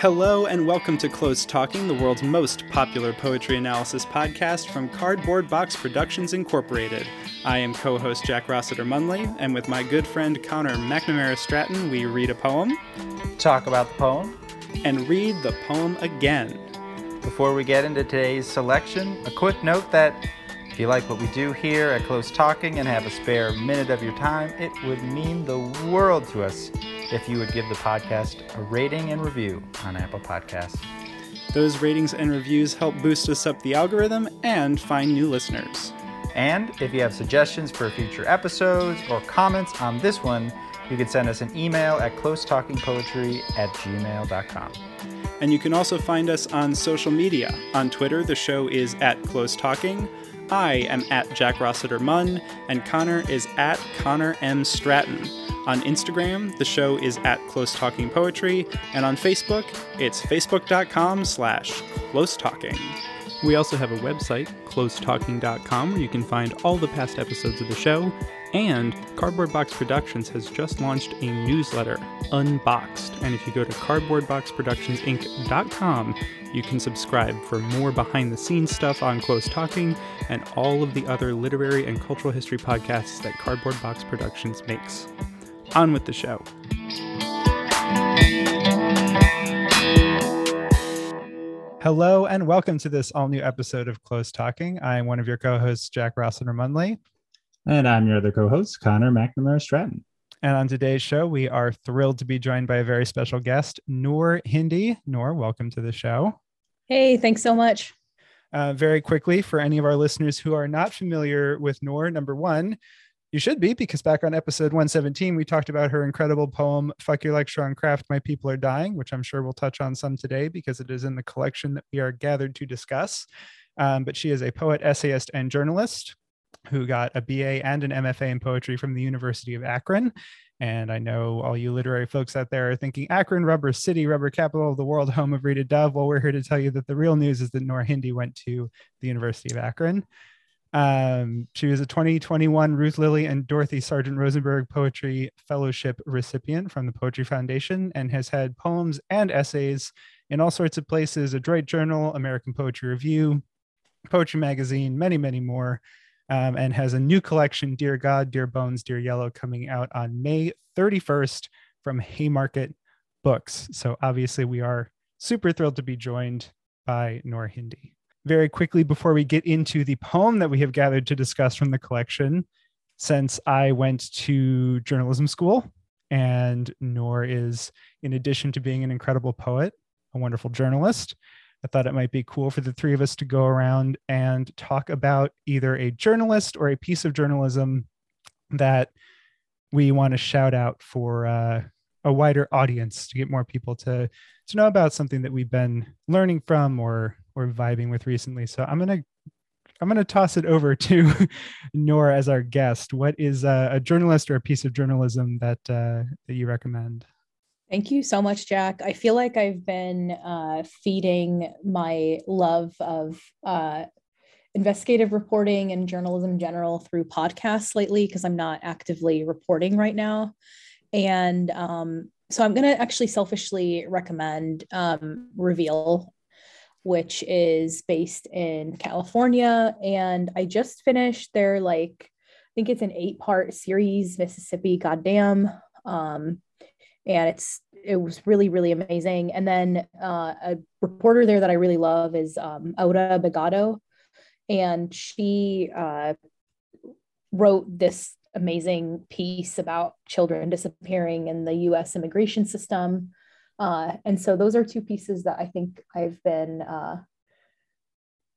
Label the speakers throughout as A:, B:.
A: Hello, and welcome to Close Talking, the world's most popular poetry analysis podcast from Cardboard Box Productions Incorporated. I am co host Jack Rossiter Munley, and with my good friend Connor McNamara Stratton, we read a poem,
B: talk about the poem,
A: and read the poem again.
B: Before we get into today's selection, a quick note that you like what we do here at Close Talking and have a spare minute of your time, it would mean the world to us if you would give the podcast a rating and review on Apple Podcasts.
A: Those ratings and reviews help boost us up the algorithm and find new listeners.
B: And if you have suggestions for future episodes or comments on this one, you can send us an email at closetalkingpoetry at gmail.com.
A: And you can also find us on social media. On Twitter, the show is at Close Talking. I am at Jack Rossiter Munn, and Connor is at Connor M. Stratton. On Instagram, the show is at Close Talking Poetry, and on Facebook, it's facebook.com slash close talking. We also have a website, closetalking.com, where you can find all the past episodes of the show, and Cardboard Box Productions has just launched a newsletter, Unboxed. And if you go to cardboardboxproductionsinc.com, you can subscribe for more behind the scenes stuff on Close Talking and all of the other literary and cultural history podcasts that Cardboard Box Productions makes on with the show. Hello and welcome to this all new episode of Close Talking. I'm one of your co hosts, Jack Rossiter Munley.
C: And I'm your other co host, Connor McNamara Stratton.
A: And on today's show, we are thrilled to be joined by a very special guest, Noor Hindi. Noor, welcome to the show.
D: Hey, thanks so much.
A: Uh, very quickly, for any of our listeners who are not familiar with Noor, number one, you should be, because back on episode 117, we talked about her incredible poem, Fuck Your Lecture on Craft, My People Are Dying, which I'm sure we'll touch on some today because it is in the collection that we are gathered to discuss. Um, but she is a poet, essayist, and journalist who got a BA and an MFA in poetry from the University of Akron. And I know all you literary folks out there are thinking Akron, rubber city, rubber capital of the world, home of Rita Dove. Well, we're here to tell you that the real news is that Noor Hindi went to the University of Akron. Um, she was a 2021 Ruth Lilly and Dorothy Sargent Rosenberg Poetry Fellowship recipient from the Poetry Foundation and has had poems and essays in all sorts of places Adroit Journal, American Poetry Review, Poetry Magazine, many, many more. Um, and has a new collection, Dear God, Dear Bones, Dear Yellow, coming out on May 31st from Haymarket Books. So obviously, we are super thrilled to be joined by Noor Hindi very quickly before we get into the poem that we have gathered to discuss from the collection, since I went to journalism school, and Noor is, in addition to being an incredible poet, a wonderful journalist. I thought it might be cool for the three of us to go around and talk about either a journalist or a piece of journalism that we want to shout out for uh, a wider audience to get more people to to know about something that we've been learning from or or vibing with recently. So I'm gonna I'm gonna toss it over to Nora as our guest. What is a, a journalist or a piece of journalism that uh, that you recommend?
D: Thank you so much, Jack. I feel like I've been uh, feeding my love of uh, investigative reporting and journalism in general through podcasts lately because I'm not actively reporting right now. And um, so I'm going to actually selfishly recommend um, Reveal which is based in California. And I just finished their like, I think it's an eight part series, Mississippi Goddamn. Um, and it's it was really really amazing. And then uh, a reporter there that I really love is um, Aura Bogado, and she uh, wrote this amazing piece about children disappearing in the U.S. immigration system. Uh, and so those are two pieces that I think I've been, uh,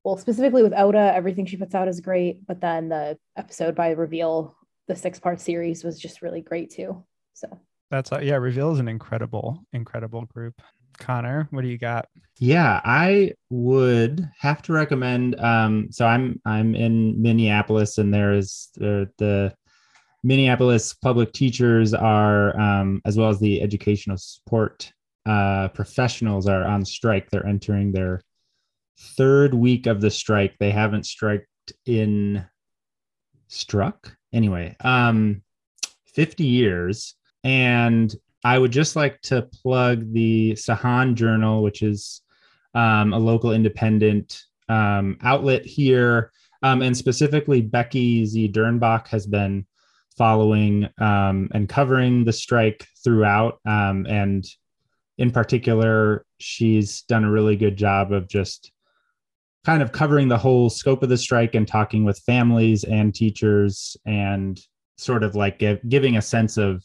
D: well, specifically with Oda, everything she puts out is great. But then the episode by Reveal, the six part series was just really great too. So
A: that's, uh, yeah, Reveal is an incredible, incredible group. Connor, what do you got?
C: Yeah, I would have to recommend. Um, so I'm I'm in Minneapolis, and there is the, the Minneapolis public teachers are, um, as well as the educational support uh, professionals are on strike. They're entering their third week of the strike. They haven't striked in struck anyway. Um, 50 years, and I would just like to plug the Sahan Journal, which is um, a local independent um, outlet here. Um, and specifically, Becky Z. Dernbach has been following um, and covering the strike throughout. Um, and in particular, she's done a really good job of just kind of covering the whole scope of the strike and talking with families and teachers and sort of like give, giving a sense of,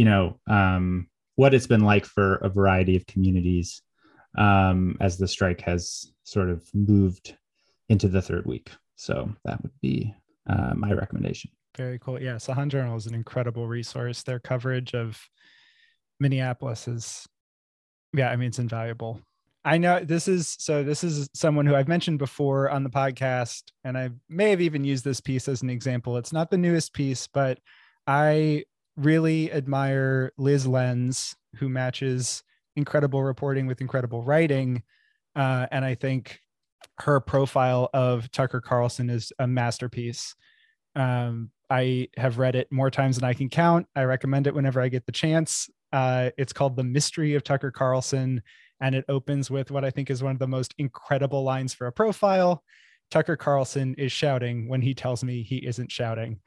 C: you know, um, what it's been like for a variety of communities um, as the strike has sort of moved into the third week. So that would be uh, my recommendation.
A: Very cool. Yeah, Sahan Journal is an incredible resource. Their coverage of Minneapolis is, yeah, I mean, it's invaluable. I know this is so. This is someone who I've mentioned before on the podcast, and I may have even used this piece as an example. It's not the newest piece, but I really admire Lyz Lenz, who matches incredible reporting with incredible writing. Uh, and I think her profile of Tucker Carlson is a masterpiece. Um, I have read it more times than I can count. I recommend it whenever I get the chance. Uh, it's called The Mystery of Tucker Carlson, and it opens with what I think is one of the most incredible lines for a profile. Tucker Carlson is shouting when he tells me he isn't shouting.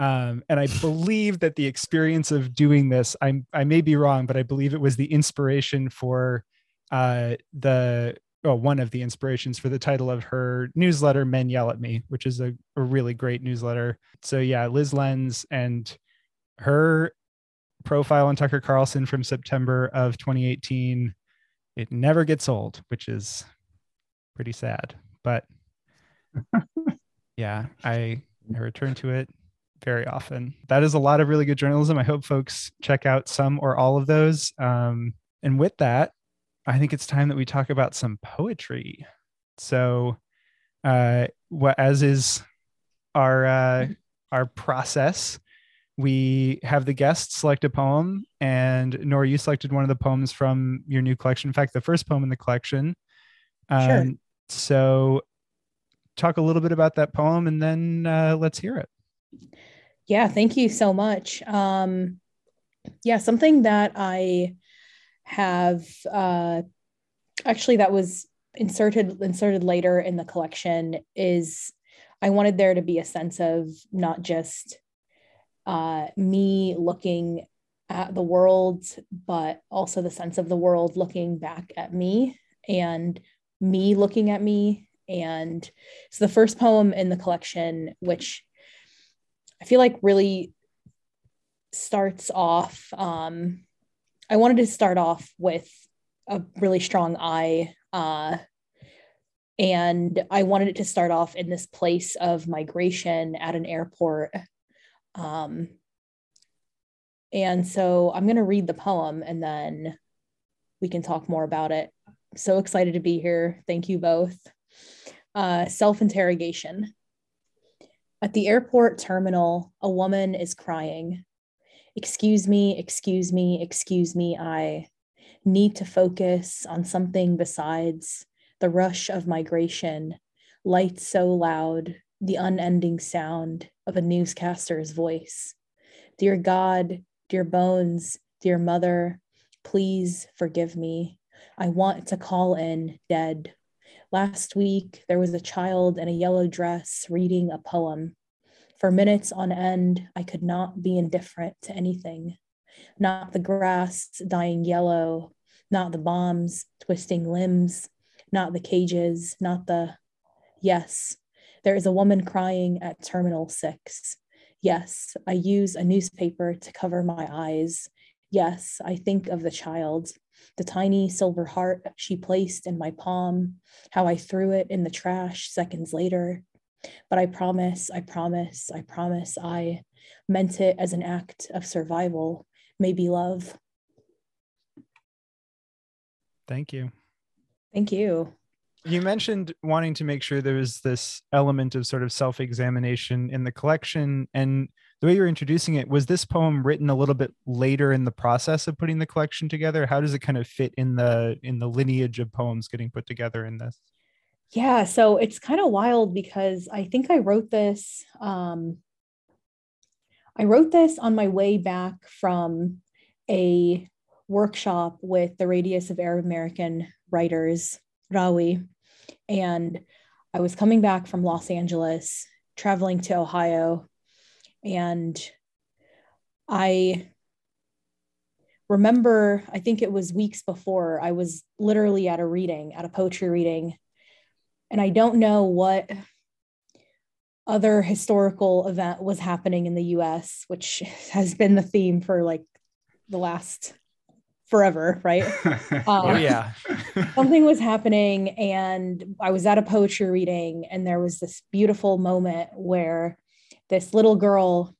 A: Um, and I believe that the experience of doing this, I, I may be wrong, but I believe it was the inspiration for uh, the well, one of the inspirations for the title of her newsletter, Men Yell at Me, which is a, a really great newsletter. So yeah, Lyz Lenz and her profile on Tucker Carlson from September of 2018. It never gets old, which is pretty sad. But yeah, I, I return to it very often. That is a lot of really good journalism. I hope folks check out some or all of those. Um, and with that, I think it's time that we talk about some poetry. So, uh, what as is our uh, our process, we have the guests select a poem, and Nora, you selected one of the poems from your new collection. In fact, the first poem in the collection. Um, sure. So, talk a little bit about that poem, and then uh, let's hear it.
D: Yeah, thank you so much. Um, yeah, something that I have uh, actually that was inserted inserted later in the collection is I wanted there to be a sense of not just uh, me looking at the world, but also the sense of the world looking back at me and me looking at me. And so the first poem in the collection, which I feel like really starts off. Um, I wanted to start off with a really strong eye. Uh, and I wanted it to start off in this place of migration at an airport. Um, and so I'm going to read the poem and then we can talk more about it. So excited to be here. Thank you both. Uh, Self interrogation. At the airport terminal, a woman is crying. Excuse me, excuse me, excuse me, I need to focus on something besides the rush of migration, lights so loud, the unending sound of a newscaster's voice. Dear God, dear bones, dear mother, please forgive me. I want to call in dead. Last week, there was a child in a yellow dress reading a poem. For minutes on end, I could not be indifferent to anything. Not the grass dying yellow, not the bombs twisting limbs, not the cages, not the. Yes, there is a woman crying at Terminal 6. Yes, I use a newspaper to cover my eyes. Yes, I think of the child the tiny silver heart she placed in my palm, how I threw it in the trash seconds later. But I promise, I promise, I promise I meant it as an act of survival, maybe love.
A: Thank you.
D: Thank you.
A: You mentioned wanting to make sure there was this element of sort of self examination in the collection. And the way you're introducing it was this poem written a little bit later in the process of putting the collection together? How does it kind of fit in the in the lineage of poems getting put together in this?
D: Yeah so it's kind of wild because i think i wrote this um i wrote this on my way back from a workshop with the Radius of Arab American Writers, Rawi, and I was coming back from Los Angeles, traveling to Ohio, and I remember, I think it was weeks before, I was literally at a reading, at a poetry reading, and I don't know what other historical event was happening in the US, which has been the theme for like the last forever, right?
A: Um, oh, yeah.
D: something was happening, and I was at a poetry reading, and there was this beautiful moment where this little girl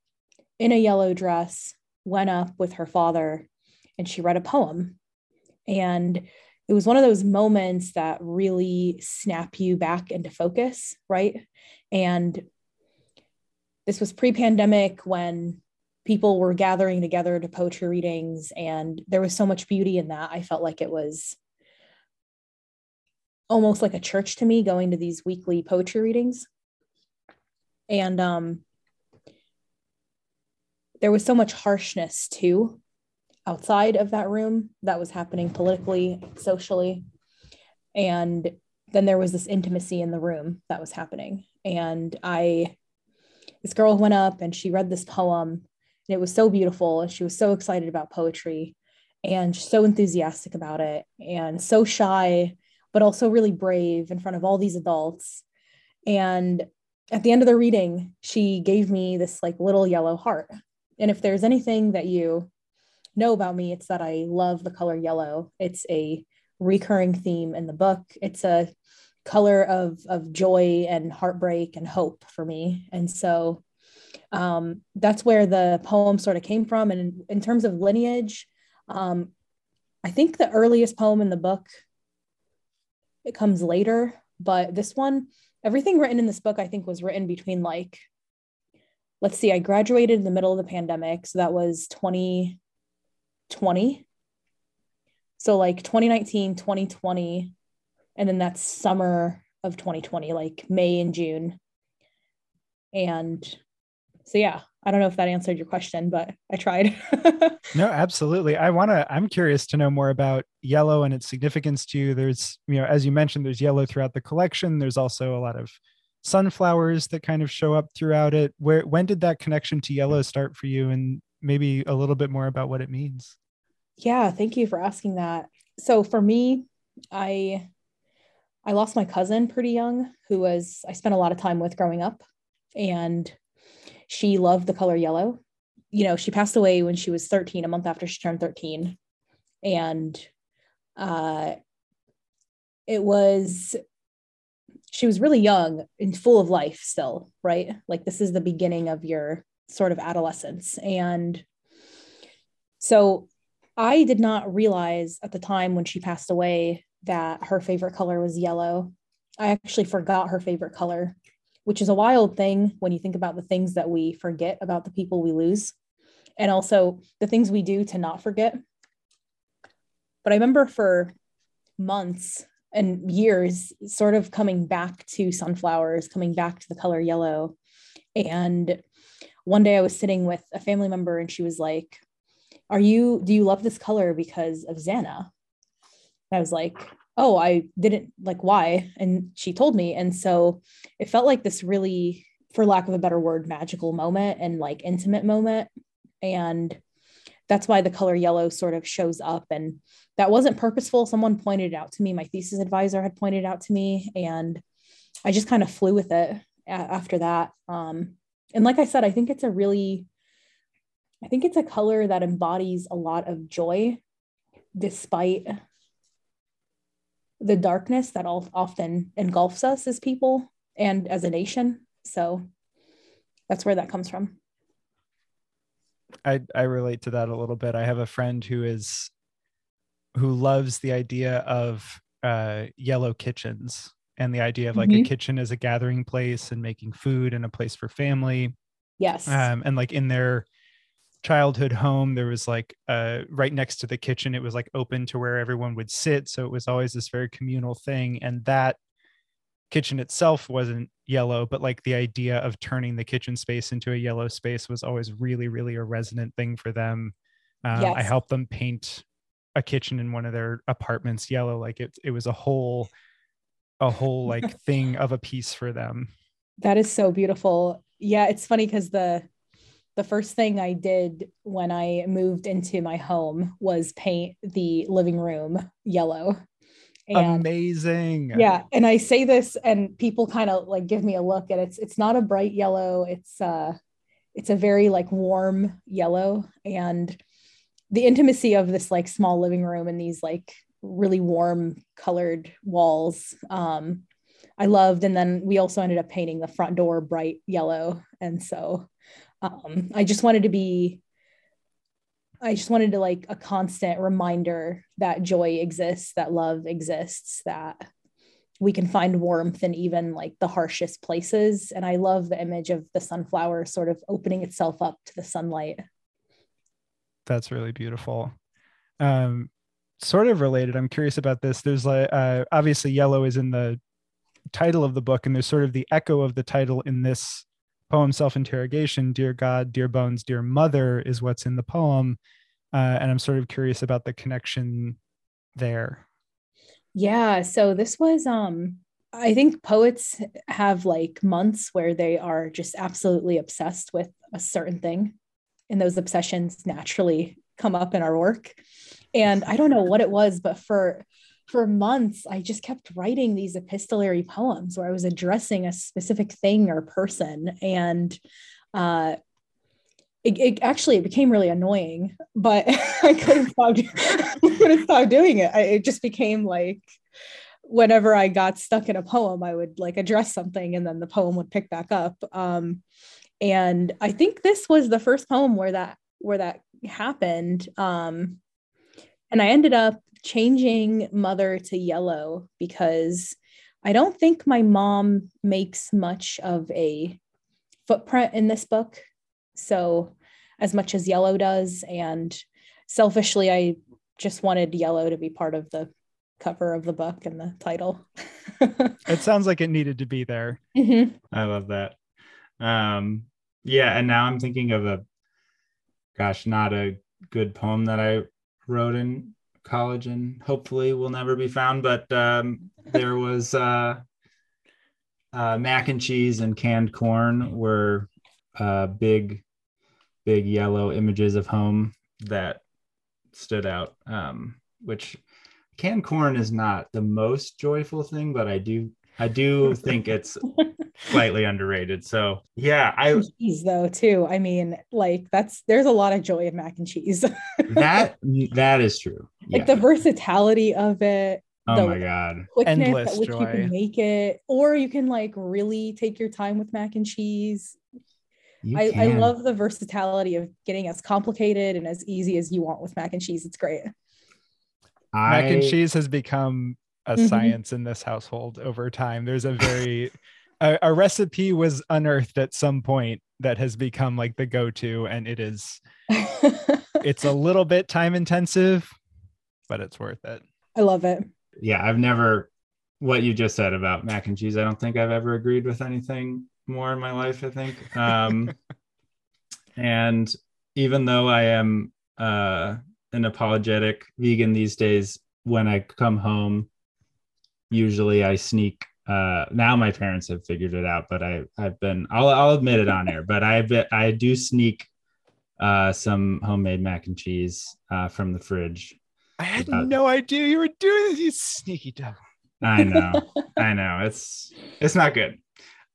D: in a yellow dress went up with her father and she read a poem. And it was one of those moments that really snap you back into focus, right? And this was pre pandemic when people were gathering together to poetry readings, and there was so much beauty in that. I felt like it was almost like a church to me going to these weekly poetry readings. And um, there was so much harshness too outside of that room that was happening politically, socially. And then there was this intimacy in the room that was happening. And I this girl went up and she read this poem and it was so beautiful and she was so excited about poetry and so enthusiastic about it and so shy but also really brave in front of all these adults and at the end of the reading she gave me this like little yellow heart and if there's anything that you know about me it's that i love the color yellow. It's a recurring theme in the book. It's a color of of joy and heartbreak and hope for me. And so um, that's where the poem sort of came from. And in, in terms of lineage um, i think the earliest poem in the book it comes later but this one everything written in this book i think was written between like let's see i graduated in the middle of the pandemic so that was 2020 so like 2019 2020 and then that's summer of 2020 like may and june. And so yeah i don't know if that answered your question but i tried.
A: No absolutely. I want to i'm curious to know more about yellow and its significance to you. There's you know as you mentioned there's yellow throughout the collection. There's also a lot of sunflowers that kind of show up throughout it. Where when did that connection to yellow start for you? And maybe a little bit more about what it means.
D: Yeah thank you for asking that. So for me i I lost my cousin pretty young, who was I spent a lot of time with growing up, and she loved the color yellow. You know, she passed away when she was 13, a month after she turned 13, and uh, it was she was really young and full of life still, right? Like this is the beginning of your sort of adolescence, and so I did not realize at the time when she passed away that her favorite color was yellow. I actually forgot her favorite color, which is a wild thing when you think about the things that we forget about the people we lose and also the things we do to not forget. But I remember for months and years sort of coming back to sunflowers, coming back to the color yellow. And one day I was sitting with a family member and she was like, Are you, do you love this color because of Xana? I was like, oh, I didn't like why. And she told me. And so it felt like this really, for lack of a better word, magical moment and like intimate moment. And that's why the color yellow sort of shows up. And that wasn't purposeful. Someone pointed it out to me. My thesis advisor had pointed it out to me. And I just kind of flew with it after that. Um, and like I said, I think it's a really, I think it's a color that embodies a lot of joy despite the darkness that often engulfs us as people and as a nation. So that's where that comes from.
A: I I relate to that a little bit. I have a friend who is who loves the idea of uh, yellow kitchens and the idea of like mm-hmm. a kitchen as a gathering place and making food and a place for family.
D: Yes.
A: Um, and like in their childhood home there was like uh right next to the kitchen it was like open to where everyone would sit so it was always this very communal thing and that kitchen itself wasn't yellow but like the idea of turning the kitchen space into a yellow space was always really really a resonant thing for them Um,
D: Yes.
A: I helped them paint a kitchen in one of their apartments yellow. Like it, it was a whole, a whole like thing of a piece for them.
D: That is so beautiful. Yeah, it's funny because the the first thing I did when I moved into my home was paint the living room yellow. And
A: Amazing.
D: yeah, and I say this and people kind of like give me a look and it's it's not a bright yellow. It's uh it's a very like warm yellow and the intimacy of this like small living room and these like really warm colored walls um I loved and then we also ended up painting the front door bright yellow and so um I just wanted to be I just wanted to like a constant reminder that joy exists, that love exists, that we can find warmth in even like the harshest places. And I love the image of the sunflower sort of opening itself up to the sunlight.
A: That's really beautiful. Um, sort of related. I'm curious about this. There's like, uh, obviously yellow is in the title of the book and there's sort of the echo of the title in this poem self-interrogation dear god dear bones dear mother is what's in the poem uh, and i'm sort of curious about the connection there
D: Yeah. So this was um I think poets have like months where they are just absolutely obsessed with a certain thing. And those obsessions naturally come up in our work. And I don't know what it was, but for for months I just kept writing these epistolary poems where I was addressing a specific thing or person. And uh it, it actually it became really annoying, but I couldn't stop stop doing it. I, it just became like whenever I got stuck in a poem, I would like address something and then the poem would pick back up. Um, and I think this was the first poem where that where that happened. Um, and I ended up changing mother to yellow because I don't think my mom makes much of a footprint in this book. So as much as yellow does, and selfishly, I just wanted yellow to be part of the cover of the book and the title.
A: it sounds like it needed to be there
D: Mhm.
C: I love that. Um, yeah, and now I'm thinking of a, gosh, not a good poem that I wrote in college and hopefully will never be found. But um, there was uh, uh, mac and cheese and canned corn were uh, big, big yellow images of home that stood out. Um, which canned corn is not the most joyful thing, but I do I do think it's slightly underrated. So yeah, I
D: cheese though too. I mean, like that's there's a lot of joy in mac and cheese.
C: that that is true.
D: like the versatility of it,
C: oh my god.
D: quickness
A: Endless
D: at which you can make it, or you can like really take your time with mac and cheese. I, I love the versatility of getting as complicated and as easy as you want with mac and cheese. It's great.
A: mac and cheese has become a
D: Mhm.
A: science in this household over time there's a very a, a recipe was unearthed at some point that has become like the go-to and it is it's a little bit time intensive but it's worth it
D: I love it.
C: Yeah, I've never what you just said about mac and cheese. I don't think I've ever agreed with anything more in my life, I think. Um and even though I am uh an apologetic vegan these days, when I come home, usually I sneak uh now my parents have figured it out, but I I've been I'll I'll admit it on air, but I bet I do sneak uh some homemade mac and cheese uh from the fridge.
A: i had
C: About-
A: no idea you were doing this you sneaky devil
C: I know. I know. It's it's not good.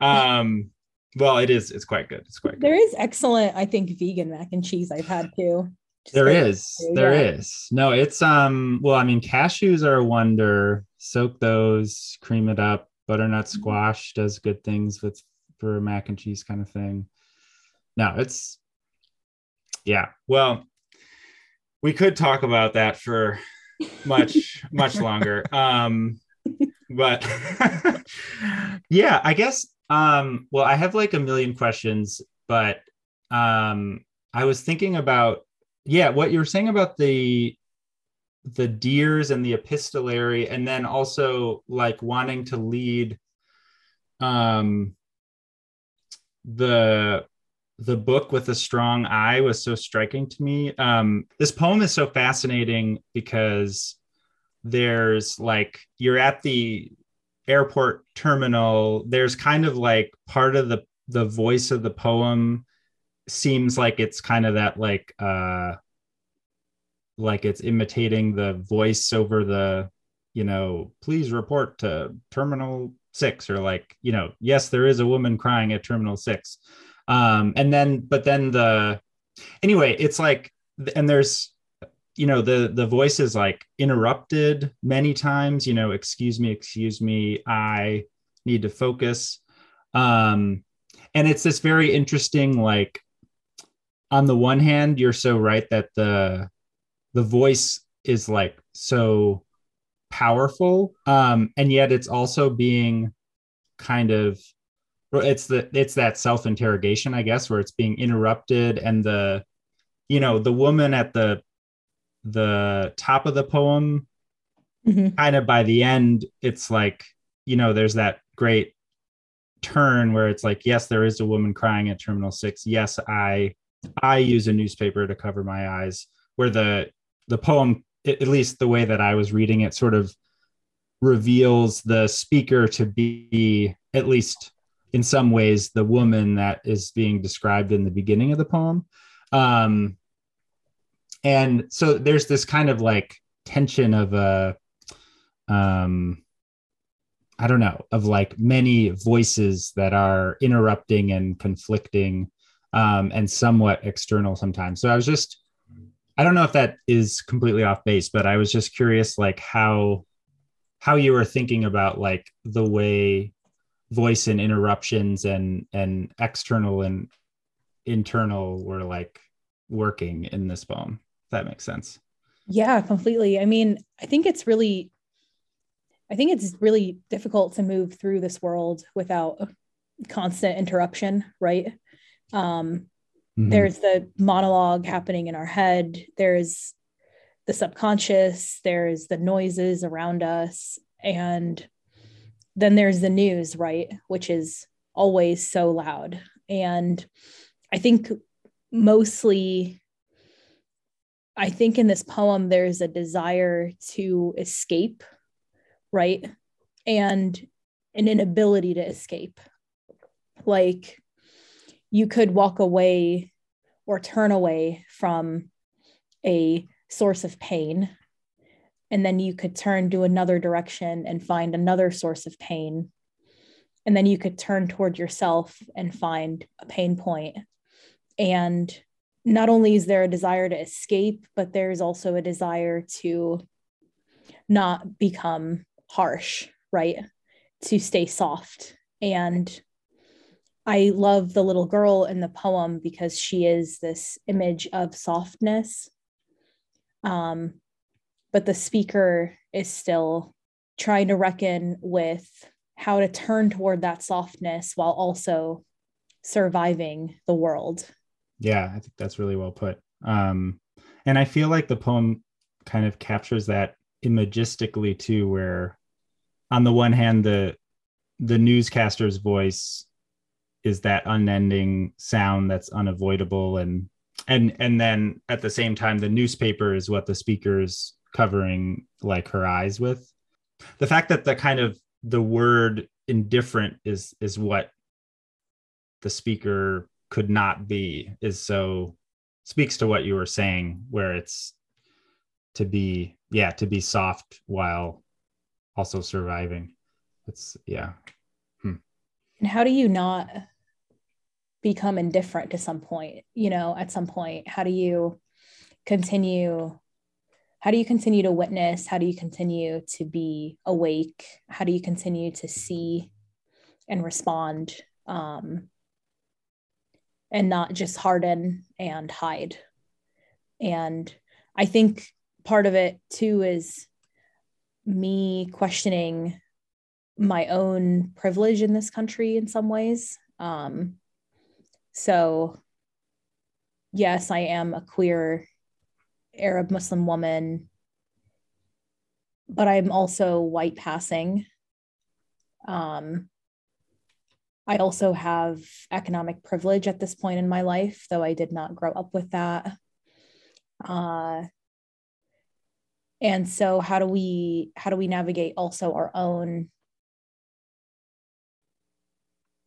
C: Um well it is it's quite good. It's quite good.
D: There is excellent, I think, vegan mac and cheese I've had too. Just
C: there is.
D: like-
C: is. There
D: Yeah.
C: is. No, it's um well, I mean cashews are a wonder. Soak those, cream it up. Butternut
D: Mm-hmm.
C: squash does good things with for mac and cheese kind of thing. No, it's yeah. Well, we could talk about that for much much longer. Um but yeah, I guess um well, I have like a million questions, but um I was thinking about yeah, what you were saying about the the deers and the epistolary and then also like wanting to lead um the the book with a strong eye was so striking to me. Um, this poem is so fascinating because there's like you're at the airport terminal. There's kind of like part of the the voice of the poem seems like it's kind of that like uh like it's imitating the voice over the you know please report to terminal 6 or like you know yes there is a woman crying at terminal 6 um and then but then the anyway it's like and there's you know the the voice is like interrupted many times you know excuse me excuse me i need to focus. Um and it's this very interesting like on the one hand you're so right that the the voice is like so powerful um and yet it's also being kind of it's the it's that self interrogation i guess where it's being interrupted and the you know the woman at the the top of the poem mm-hmm. kind of by the end it's like you know there's that great turn where it's like yes there is a woman crying at terminal 6 yes i i use a newspaper to cover my eyes where the the poem at least the way that i was reading it sort of reveals the speaker to be at least in some ways the woman that is being described in the beginning of the poem. Um and so there's this kind of like tension of a um i don't know of like many voices that are interrupting and conflicting um and somewhat external sometimes. So i was just i don't know if that is completely off base but i was just curious like how how you were thinking about like the way voice and interruptions and and external and internal were like working in this poem if that makes sense.
D: Yeah completely. I mean i think it's really i think it's really difficult to move through this world without constant interruption right? Um mm-hmm. there's the monologue happening in our head there's the subconscious there's the noises around us and then there's the news, right? Which is always so loud. And I think mostly, I think in this poem, there's a desire to escape, right? And an inability to escape. Like you could walk away or turn away from a source of pain and then you could turn to another direction and find another source of pain. And then you could turn toward yourself and find a pain point. And not only is there a desire to escape but there's also a desire to not become harsh right? To stay soft and i love the little girl in the poem because she is this image of softness um, but the speaker is still trying to reckon with how to turn toward that softness while also surviving the world.
C: Yeah, I think that's really well put. Um, and I feel like the poem kind of captures that imagistically too, where on the one hand, the the newscaster's voice is that unending sound that's unavoidable and and and then at the same time the newspaper is what the speaker's covering like her eyes with. The fact that the kind of the word indifferent is is what the speaker could not be is so speaks to what you were saying where it's to be yeah to be soft while also surviving. It's yeah.
D: Hmm. and how do you not become indifferent to some point you know at some point. How do you continue how do you continue to witness? How do you continue to be awake? How do you continue to see and respond um, and not just harden and hide? And i think part of it too is me questioning my own privilege in this country in some ways. Um, so yes i am a queer Arab Muslim woman, but I'm also white passing. Um, I also have economic privilege at this point in my life, though I did not grow up with that. Uh, and so how do we how do we navigate also our own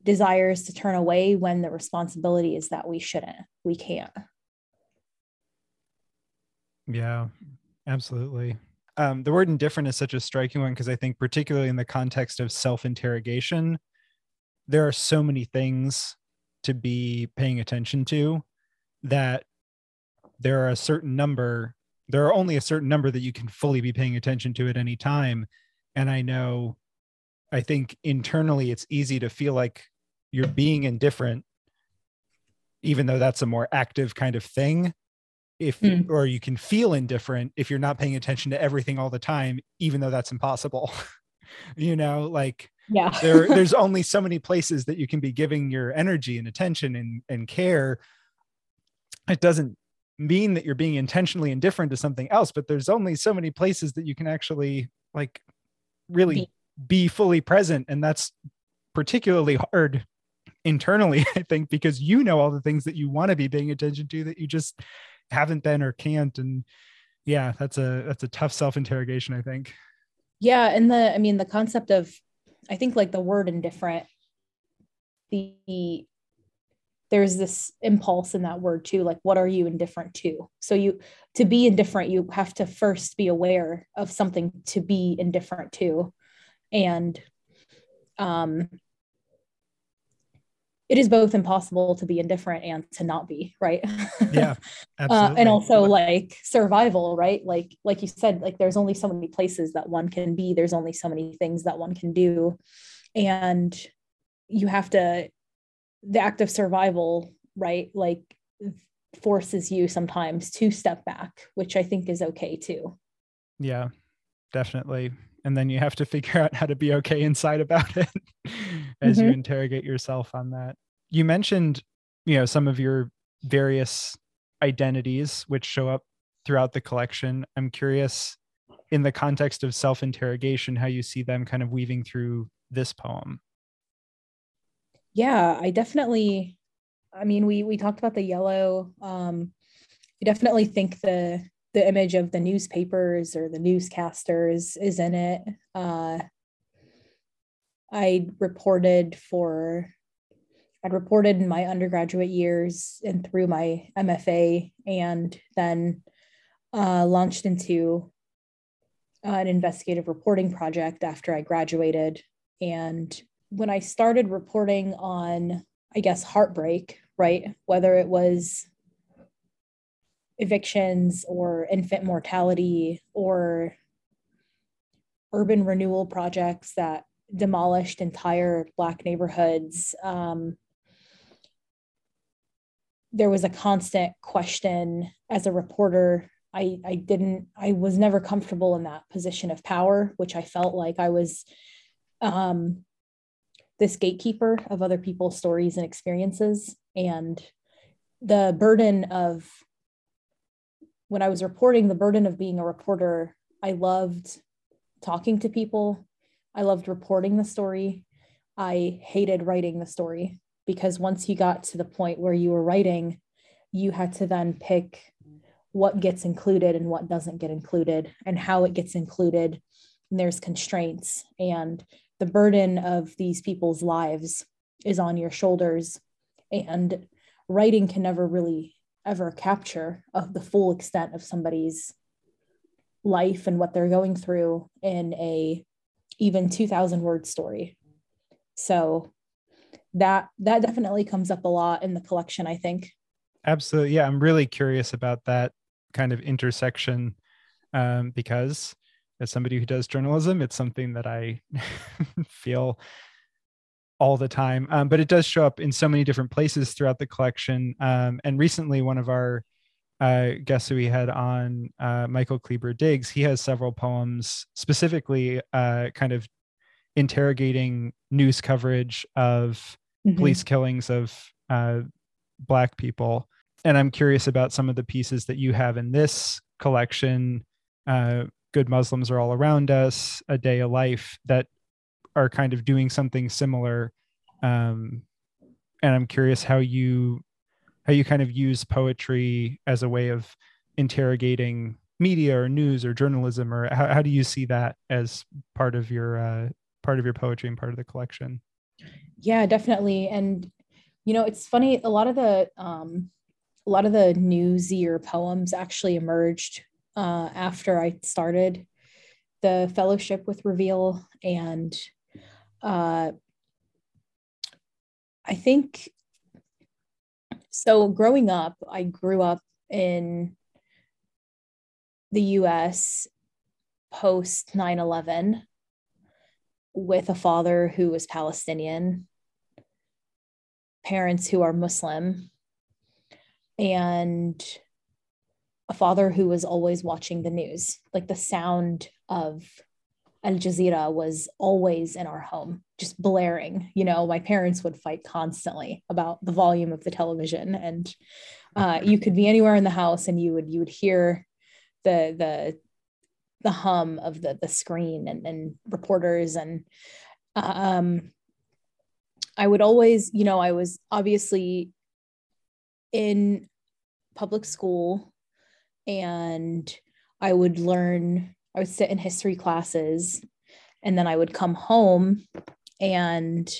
D: desires to turn away when the responsibility is that we shouldn't. We can't.
A: Yeah absolutely. Um, the word indifferent is such a striking one because i think particularly in the context of self-interrogation there are so many things to be paying attention to that there are a certain number there are only a certain number that you can fully be paying attention to at any time. And i know i think internally it's easy to feel like you're being indifferent even though that's a more active kind of thing. If mm. or you can feel indifferent if you're not paying attention to everything all the time even though that's impossible you know like
D: yeah.
A: there there's only so many places that you can be giving your energy and attention and and care. It doesn't mean that you're being intentionally indifferent to something else but there's only so many places that you can actually like really be, be fully present and that's particularly hard internally i think because you know all the things that you want to be paying attention to that you just haven't been or can't and yeah that's a that's a tough self interrogation i think.
D: Yeah and the i mean the concept of i think like the word indifferent the there's this impulse in that word too like what are you indifferent to? So you to be indifferent you have to first be aware of something to be indifferent to. And um it is both impossible to be indifferent and to not be right?
A: Yeah
D: uh, and also like survival right? Like like you said like there's only so many places that one can be. There's only so many things that one can do. And you have to the act of survival right like forces you sometimes to step back which i think is okay too.
A: Yeah definitely. And then you have to figure out how to be okay inside about it as mm-hmm. you interrogate yourself on that you mentioned you know some of your various identities which show up throughout the collection i'm curious in the context of self-interrogation how you see them kind of weaving through this poem
D: yeah i definitely i mean we we talked about the yellow um i definitely think the the image of the newspapers or the newscasters is in it. Uh, I reported for, I'd reported in my undergraduate years and through my MFA, and then uh, launched into an investigative reporting project after I graduated. And when I started reporting on, I guess, heartbreak, right? Whether it was evictions or infant mortality or urban renewal projects that demolished entire Black neighborhoods. Um, there was a constant question as a reporter. I, I didn't, I was never comfortable in that position of power, which I felt like I was um, this gatekeeper of other people's stories and experiences. And the burden of when I was reporting the burden of being a reporter, I loved talking to people. I loved reporting the story. I hated writing the story because once you got to the point where you were writing, you had to then pick what gets included and what doesn't get included and how it gets included. And there's constraints and the burden of these people's lives is on your shoulders. And writing can never really ever capture of the full extent of somebody's life and what they're going through in a even 2000 word story. So that that definitely comes up a lot in the collection i think.
A: Absolutely. Yeah i'm really curious about that kind of intersection um, because as somebody who does journalism it's something that i feel all the time, um, but it does show up in so many different places throughout the collection. Um, and recently, one of our uh, guests who we had on, uh, Michael Kleber Diggs, he has several poems specifically uh, kind of interrogating news coverage of mm-hmm. police killings of uh, Black people. And I'm curious about some of the pieces that you have in this collection. Uh, Good Muslims are all around us, A Day of Life, that are kind of doing something similar um, and I'm curious how you how you kind of use poetry as a way of interrogating media or news or journalism or how, how do you see that as part of your uh, part of your poetry and part of the collection?
D: Yeah definitely. And you know it's funny a lot of the um, a lot of the newsier poems actually emerged uh, after i started the fellowship with reveal. And uh, i think so growing up i grew up in the US post 9 11 with a father who was Palestinian, parents who are Muslim, and a father who was always watching the news. Like the sound of Al Jazeera was always in our home, just blaring. You know, my parents would fight constantly about the volume of the television, and uh, you could be anywhere in the house and you would you would hear the the the hum of the the screen and, and reporters and um I would always, you know, I was obviously in public school and I would learn, I would sit in history classes and then I would come home and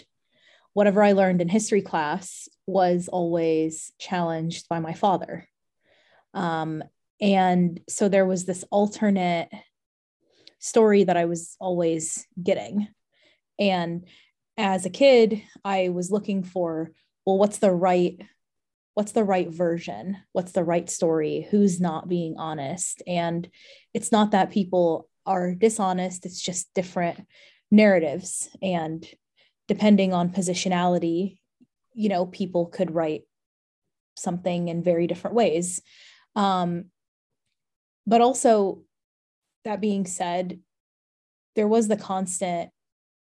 D: whatever I learned in history class was always challenged by my father. Um, and so there was this alternate story that I was always getting. And as a kid, I was looking for, well, what's the right what's the right version? What's the right story? Who's not being honest? And it's not that people are dishonest, it's just different narratives and depending on positionality, you know, people could write something in very different ways. Um, but also that being said there was the constant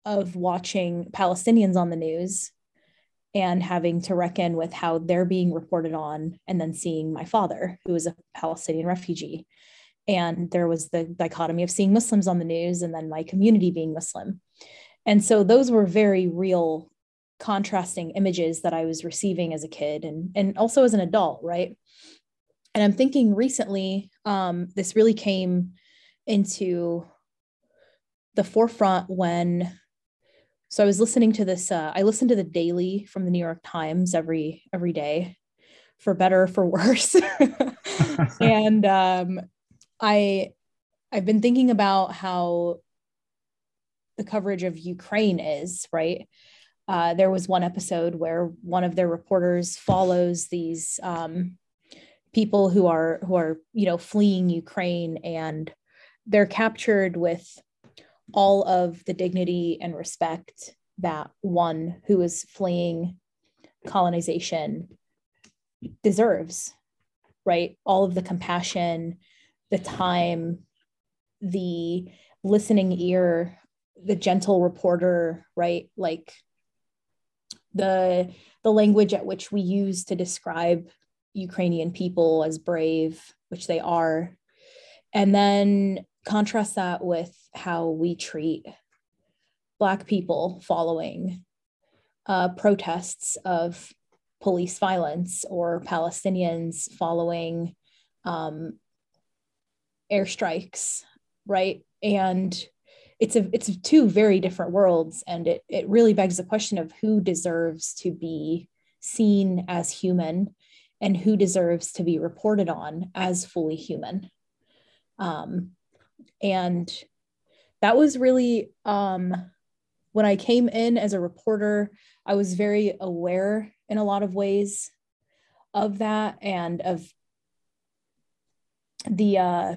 D: of watching palestinians on the news and having to reckon with how they're being reported on and then seeing my father who was a palestinian refugee. And there was the dichotomy of seeing muslims on the news and then my community being muslim. And so those were very real contrasting images that i was receiving as a kid and and also as an adult right? And i'm thinking recently um, this really came into the forefront when so i was listening to this uh, i listened to the daily from the new york times every every day for better for worse. And um, i i've been thinking about how the coverage of ukraine is right? Uh, there was one episode where one of their reporters follows these um, people who are who are you know fleeing Ukraine and they're captured with all of the dignity and respect that one who is fleeing colonization deserves right? All of the compassion the time the listening ear the gentle reporter right? Like the the language at which we use to describe Ukrainian people as brave, which they are, and then contrast that with how we treat Black people following uh, protests of police violence or Palestinians following um, airstrikes, right? And it's a it's two very different worlds, and it it really begs the question of who deserves to be seen as human and who deserves to be reported on as fully human. Um, and that was really um, when I came in as a reporter, I was very aware in a lot of ways of that and of the uh,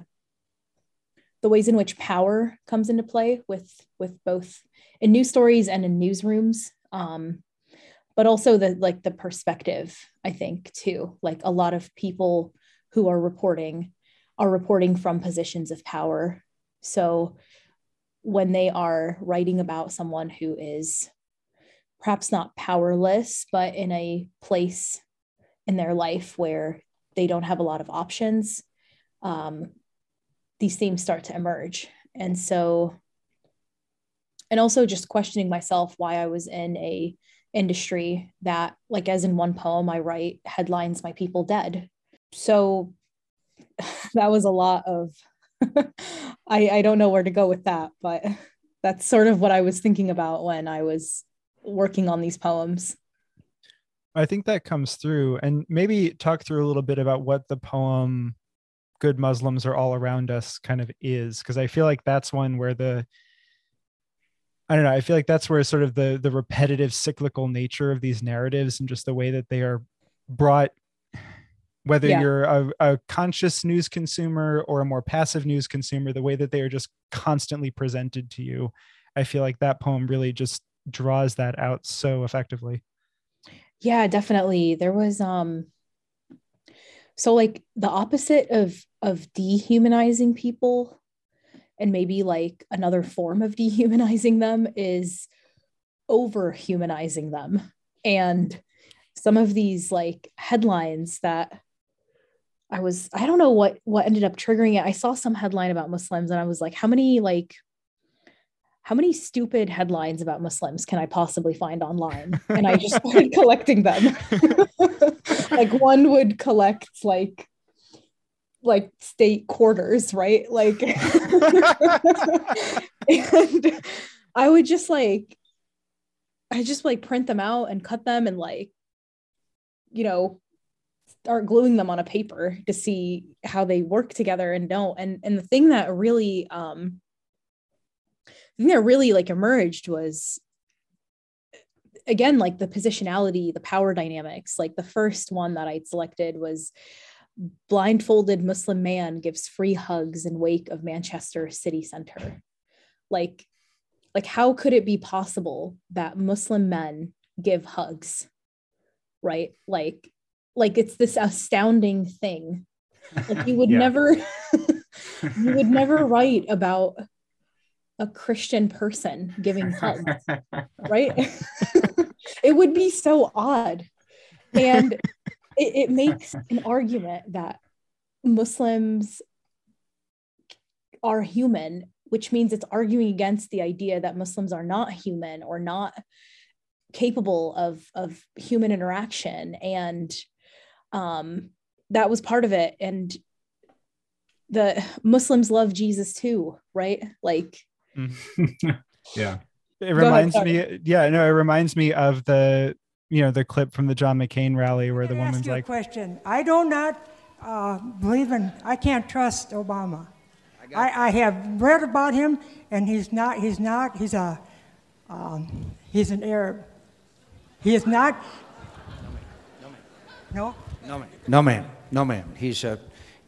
D: the ways in which power comes into play with with both in news stories and in newsrooms. Um, but also the like the perspective i think too like a lot of people who are reporting are reporting from positions of power so when they are writing about someone who is perhaps not powerless but in a place in their life where they don't have a lot of options um, these themes start to emerge. And so and also just questioning myself why i was in a industry that like as in one poem i write headlines my people dead. So that was a lot of I, I don't know where to go with that but that's sort of what i was thinking about when i was working on these poems
A: I think that comes through. And maybe talk through a little bit about what the poem Good Muslims Are All Around Us kind of is. Because I feel like that's one where the I don't know, I feel like that's where sort of the the repetitive cyclical nature of these narratives and just the way that they are brought whether yeah. you're a, a conscious news consumer or a more passive news consumer, the way that they are just constantly presented to you. I feel like that poem really just draws that out so effectively.
D: Yeah, definitely. There was um so like the opposite of of dehumanizing people and maybe like another form of dehumanizing them is over humanizing them. And some of these like headlines that I was I don't know what what ended up triggering it. I saw some headline about Muslims and I was like how many like how many stupid headlines about Muslims can I possibly find online? And I just started collecting them. like one would collect like like state quarters, right? Like and I would just like I just like print them out and cut them and like you know start gluing them on a paper to see how they work together and don't. And and the thing that really um thing that really like emerged was again like the positionality the power dynamics. Like the first one that i'd selected was blindfolded muslim man gives free hugs in wake of manchester city center. Like like how could it be possible that muslim men give hugs right? Like like it's this astounding thing like you would never you would never write about a Christian person giving hugs, right? it would be so odd. And it, it makes an argument that Muslims are human, which means it's arguing against the idea that Muslims are not human or not capable of, of human interaction. And um, that was part of it. And the Muslims love Jesus too, right? Like
C: Mm-hmm. yeah.
A: It reminds me, yeah, no, it reminds me of the, you know, the clip from the John McCain rally where the woman's like,
E: question. I do not uh, believe in, I can't trust Obama. I, I, I, have read about him, and he's not, he's not, he's a, um, he's an Arab. He is not.
F: No? No, ma'am. No, ma'am. No, ma'am. He's a,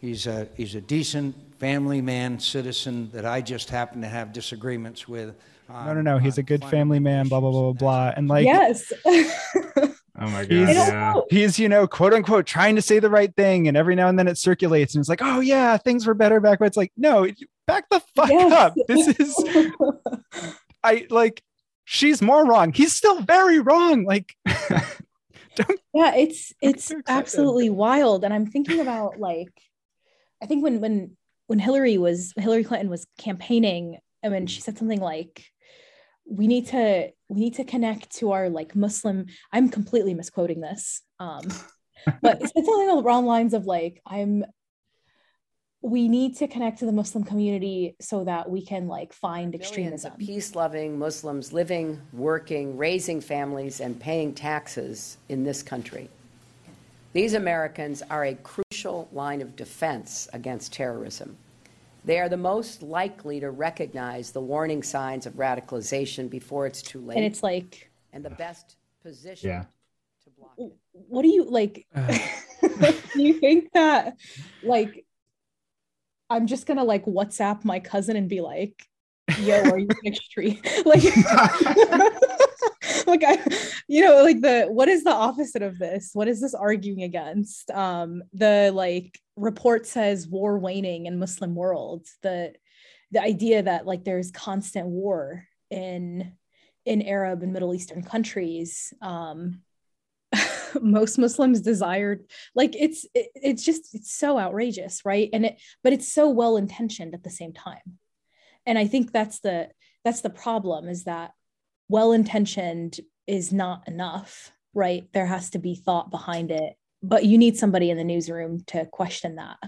F: he's a, he's a decent family man, citizen that I just happen to have disagreements with.
A: no, no, no. He's a good family man. Blah blah blah blah blah. And like,
D: yes.
C: Oh my god! He's,
A: yeah. he's, you know, quote unquote, trying to say the right thing, and every now and then it circulates, and it's like, oh yeah, things were better back when. It's like, no, back the fuck yes. up. This is, I like, she's more wrong. He's still very wrong. Like,
D: yeah, it's it's absolutely wild. And I'm thinking about like, I think when when when Hillary was Hillary Clinton was campaigning, I mean, she said something like, "We need to we need to connect to our like Muslim." I'm completely misquoting this, um, but it's something along the lines of like, "I'm." We need to connect to the Muslim community so that we can like find extremism.
G: peace-loving Muslims living, working, raising families, and paying taxes in this country. These Americans are a crucial line of defense against terrorism. They are the most likely to recognize the warning signs of radicalization before it's too late.
D: And it's like,
G: and the best position
C: yeah.
D: to block it. What do you like? do you think that, like, I'm just gonna like WhatsApp my cousin and be like, "Yo, are you mixed tree?" like, like I, you know, like the what is the opposite of this? What is this arguing against? Um, the like report says war waning in Muslim world. The the idea that like there's constant war in in Arab and Middle Eastern countries. Um, most Muslims desired like it's it, it's just it's so outrageous, right? And it but it's so well intentioned at the same time. And I think that's the that's the problem is that well intentioned is not enough, right? There has to be thought behind it, but you need somebody in the newsroom to question that.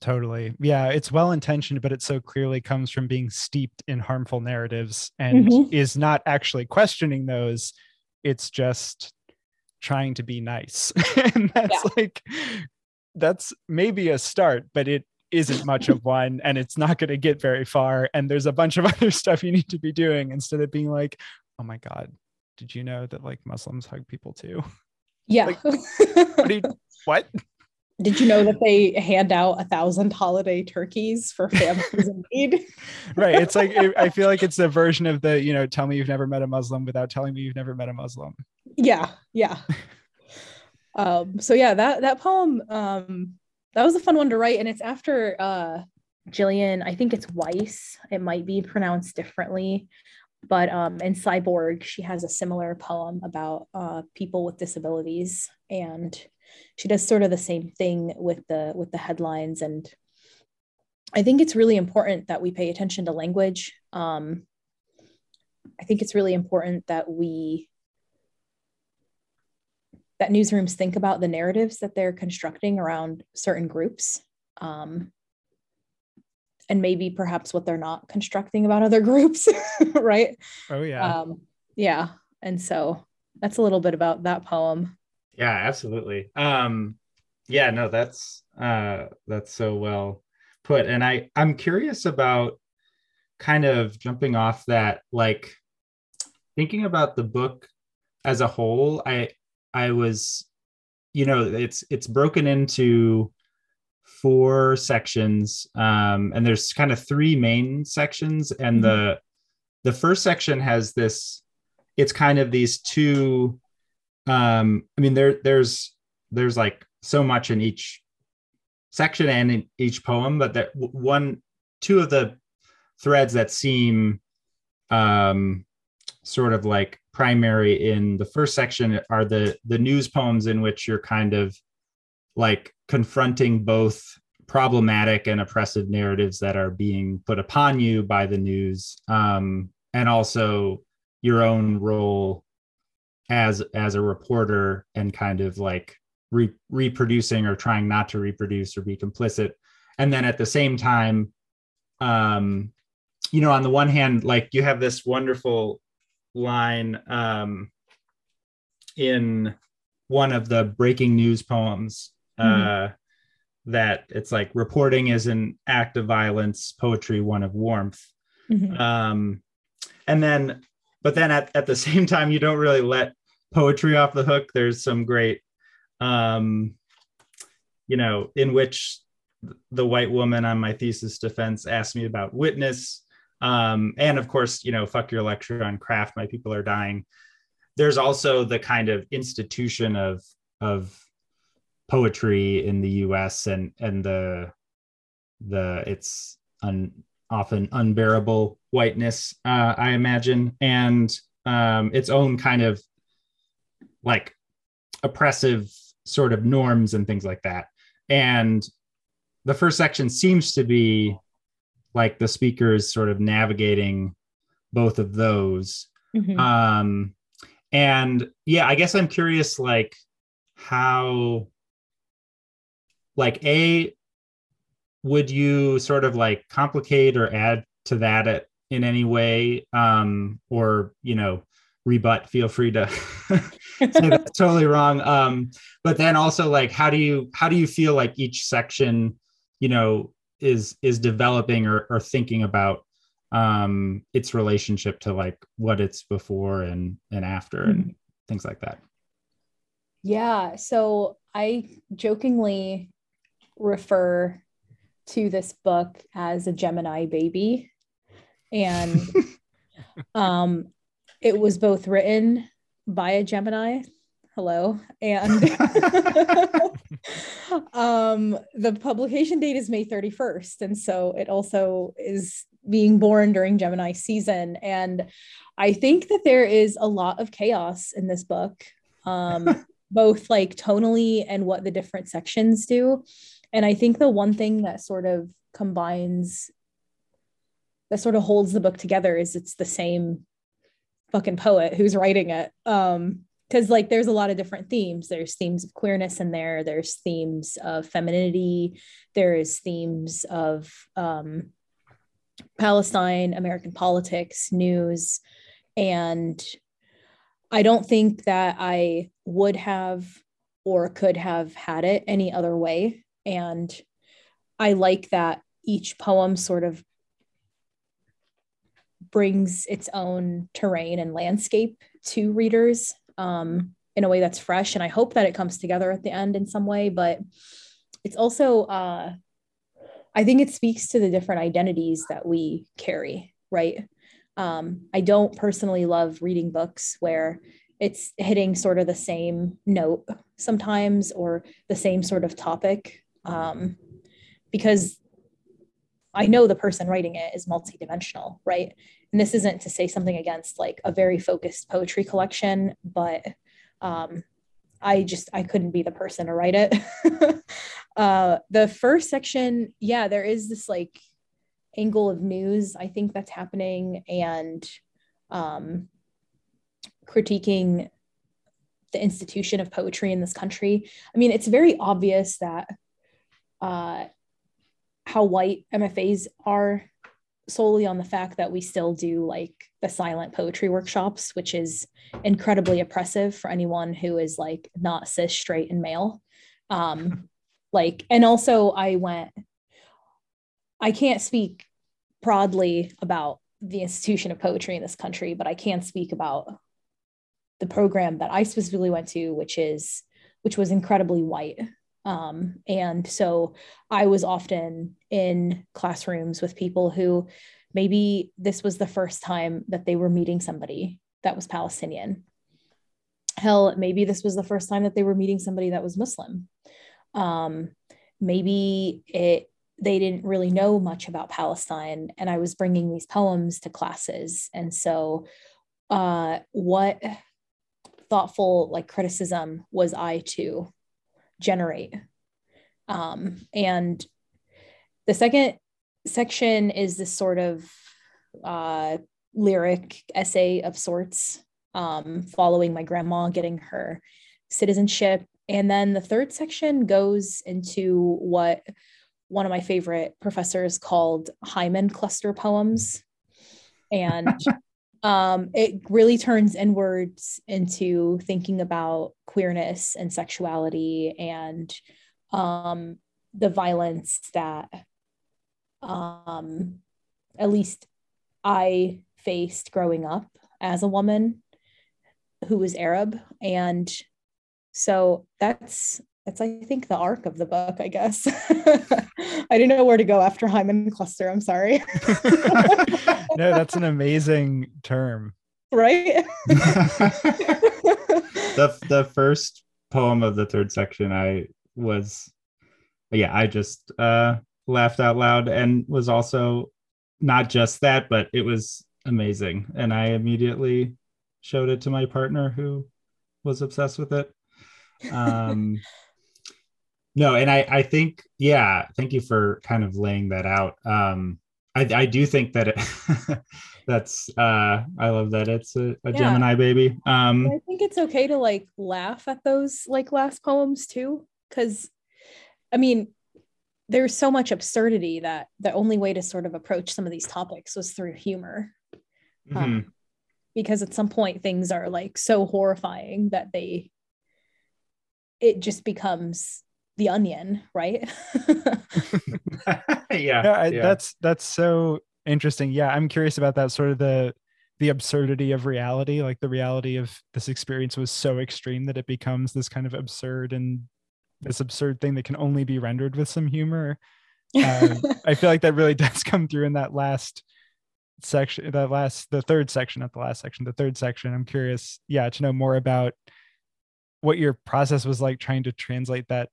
A: Totally. Yeah, it's well intentioned, but it so clearly comes from being steeped in harmful narratives and mm-hmm. is not actually questioning those. It's just trying to be nice. and that's yeah. like, that's maybe a start, but it isn't much of one and it's not going to get very far. And there's a bunch of other stuff you need to be doing instead of being like, oh my God, did you know that like Muslims hug people too?
D: Yeah.
A: Like, what, you, what?
D: Did you know that they hand out a thousand holiday turkeys for families in need?
A: right. It's like I feel like it's a version of the you know tell me you've never met a Muslim without telling me you've never met a Muslim.
D: Yeah. Yeah. um. So yeah, that that poem um that was a fun one to write, and it's after uh Jillian. I think it's Weise. It might be pronounced differently but um, in cyborg she has a similar poem about uh, people with disabilities and she does sort of the same thing with the with the headlines. And i think it's really important that we pay attention to language. Um, i think it's really important that we that newsrooms think about the narratives that they're constructing around certain groups um, and maybe perhaps what they're not constructing about other groups right?
A: Oh yeah.
D: Um, yeah. And so that's a little bit about that poem
C: yeah absolutely. Um yeah no that's uh that's so well put. And i i'm curious about kind of jumping off that like thinking about the book as a whole i i was you know it's it's broken into four sections um and there's kind of three main sections. And mm-hmm. the the first section has this it's kind of these two um i mean there there's there's like so much in each section and in each poem but that one two of the threads that seem um sort of like primary in the first section are the the news poems in which you're kind of like confronting both problematic and oppressive narratives that are being put upon you by the news um, and also your own role as as a reporter and kind of like re- reproducing or trying not to reproduce or be complicit and then at the same time um you know on the one hand like you have this wonderful line um in one of the breaking news poems mm-hmm. uh that it's like reporting is an act of violence poetry one of warmth mm-hmm. um and then but then at, at the same time you don't really let poetry off the hook. There's some great, um, you know, in which the white woman on my thesis defense asked me about witness. Um, and of course, you know, fuck your lecture on craft, my people are dying. There's also the kind of institution of of poetry in the US and and the the it's un, often unbearable whiteness, uh, I imagine, and um, its own kind of like oppressive sort of norms and things like that. And the first section seems to be like the speakers sort of navigating both of those. Mm-hmm. Um, and yeah, I guess I'm curious, like how, like, a, would you sort of like complicate or add to that at, in any way, um, or you know, rebut? Feel free to say that's totally wrong. Um, but then also like how do you how do you feel like each section, you know, is is developing or, or thinking about um its relationship to like what it's before and and after mm-hmm. and things like that.
D: Yeah. So I jokingly refer to this book as a Gemini baby. And um, it was both written by a Gemini. Hello. And um, the publication date is May 31st. And so it also is being born during Gemini season. And I think that there is a lot of chaos in this book, um, both like tonally and what the different sections do. And I think the one thing that sort of combines, that sort of holds the book together is it's the same fucking poet who's writing it. Um, because like there's a lot of different themes. There's themes of queerness in there. There's themes of femininity. There's themes of um, Palestine, American politics, news, and I don't think that I would have or could have had it any other way. And I like that each poem sort of brings its own terrain and landscape to readers um, in a way that's fresh. And I hope that it comes together at the end in some way. But it's also, uh, I think it speaks to the different identities that we carry, right? Um, I don't personally love reading books where it's hitting sort of the same note sometimes or the same sort of topic um, because I know the person writing it is multidimensional, right? And this isn't to say something against like a very focused poetry collection, but um, I just I couldn't be the person to write it. uh, the first section, yeah, there is this like angle of news I think that's happening and um, critiquing the institution of poetry in this country. I mean, it's very obvious that uh, how white MFAs are solely on the fact that we still do like the silent poetry workshops, which is incredibly oppressive for anyone who is like not cis, straight, and male. Um, like, and also I went, I can't speak broadly about the institution of poetry in this country, but I can speak about the program that I specifically went to, which is which was incredibly white. Um, and so I was often in classrooms with people who maybe this was the first time that they were meeting somebody that was Palestinian. Hell, maybe this was the first time that they were meeting somebody that was Muslim. Um, maybe it they didn't really know much about Palestine, and I was bringing these poems to classes. And so, uh, what thoughtful like criticism was I to generate? Um, and the second section is this sort of uh, lyric essay of sorts, um, following my grandma getting her citizenship. And then the third section goes into what one of my favorite professors called Hymen cluster poems. And um, it really turns inwards into thinking about queerness and sexuality and um, the violence that um, at least I faced growing up as a woman who was Arab. And so that's that's I think the arc of the book, I guess. I didn't know where to go after Hymen cluster. I'm sorry.
A: no, that's an amazing term.
D: Right?
C: the the first poem of the third section I was yeah, I just uh laughed out loud and was also not just that, but it was amazing. And I immediately showed it to my partner who was obsessed with it. Um no and i i think yeah thank you for kind of laying that out um i i do think that it that's uh i love that it's a, a yeah. gemini baby um
D: i think it's okay to like laugh at those like last poems too because i mean there's so much absurdity that the only way to sort of approach some of these topics was through humor um, mm-hmm. um, because at some point things are like so horrifying that they it just becomes the onion right?
C: Yeah,
A: I, yeah. that's that's so interesting. Yeah i'm curious about that sort of the the absurdity of reality like the reality of this experience was so extreme that it becomes this kind of absurd and this absurd thing that can only be rendered with some humor. Um, i feel like that really does come through in that last section that last the third section not the last section the third section. I'm curious yeah to know more about what your process was like trying to translate that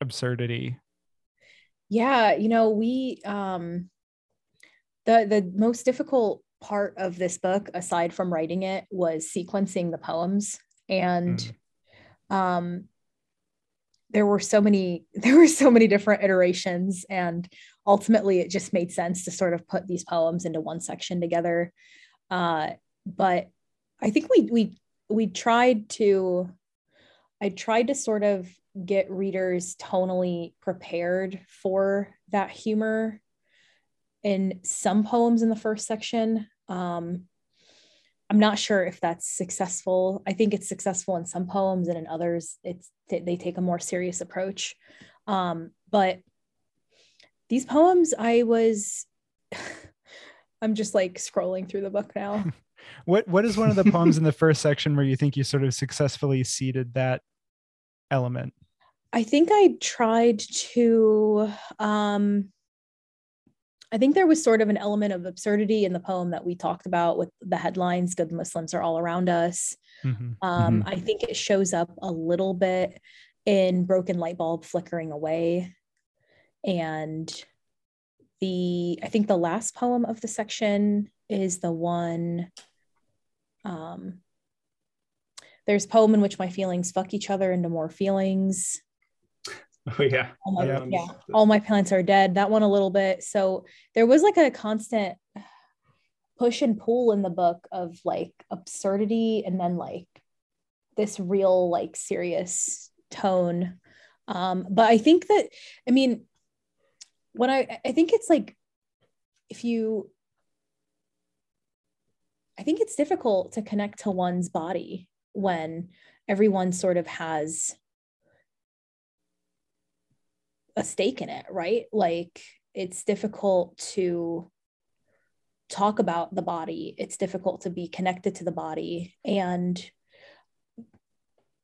A: absurdity.
D: Yeah you know we um the the most difficult part of this book aside from writing it was sequencing the poems. And mm. um there were so many there were so many different iterations. And ultimately it just made sense to sort of put these poems into one section together. Uh, but I think we we we tried to I tried to sort of get readers tonally prepared for that humor in some poems in the first section. Um, I'm not sure if that's successful. I think it's successful in some poems, and in others, it's they take a more serious approach. Um, but these poems, I was, I'm just like scrolling through the book now.
A: what What is one of the poems in the first section where you think you sort of successfully seeded that element?
D: I think I tried to. Um, I think there was sort of an element of absurdity in the poem that we talked about with the headlines "Good Muslims are all around us." Mm-hmm. Um, mm-hmm. I think it shows up a little bit in "Broken Light Bulb Flickering Away," and the I think the last poem of the section is the one. Um, there's poem in which my feelings fuck each other into more feelings.
C: Oh yeah.
D: All my, yeah. yeah. All my plants are dead. That one a little bit. So there was like a constant push and pull in the book of like absurdity and then like this real like serious tone. Um, but I think that I mean when I I think it's like if you I think it's difficult to connect to one's body when everyone sort of has a stake in it, right? Like it's difficult to talk about the body, it's difficult to be connected to the body. And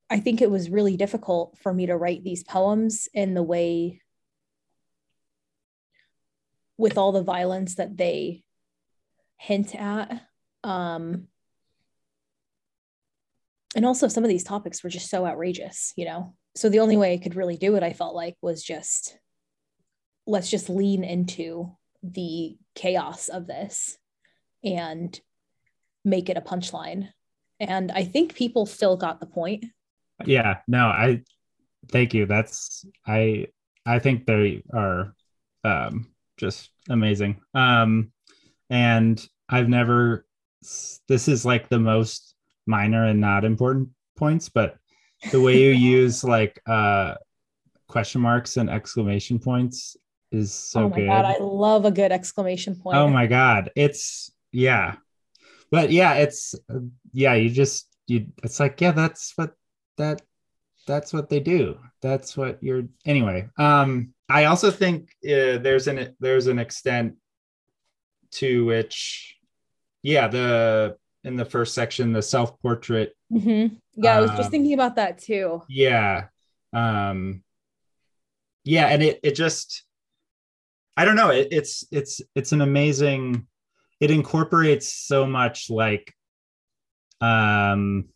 D: I think it was really difficult for me to write these poems in the way with all the violence that they hint at. Um, and also some of these topics were just so outrageous, you know? So the only way I could really do it, I felt like, was just let's just lean into the chaos of this and make it a punchline. And I think people still got the point.
C: Yeah, no, I thank you. That's I I think they are um just amazing. Um and I've never this is like the most minor and not important points, but the way you use like uh question marks and exclamation points is so oh my good.
D: god i love a good exclamation point.
C: Oh my god it's yeah. But yeah it's yeah you just you it's like yeah that's what that that's what they do. That's what you're anyway um i also think uh, there's an there's an extent to which yeah the in the first section the self portrait
D: mm-hmm. Yeah, I was just um, thinking about that too.
C: Yeah. Um yeah, and it it just I don't know, it, it's it's it's an amazing it incorporates so much like um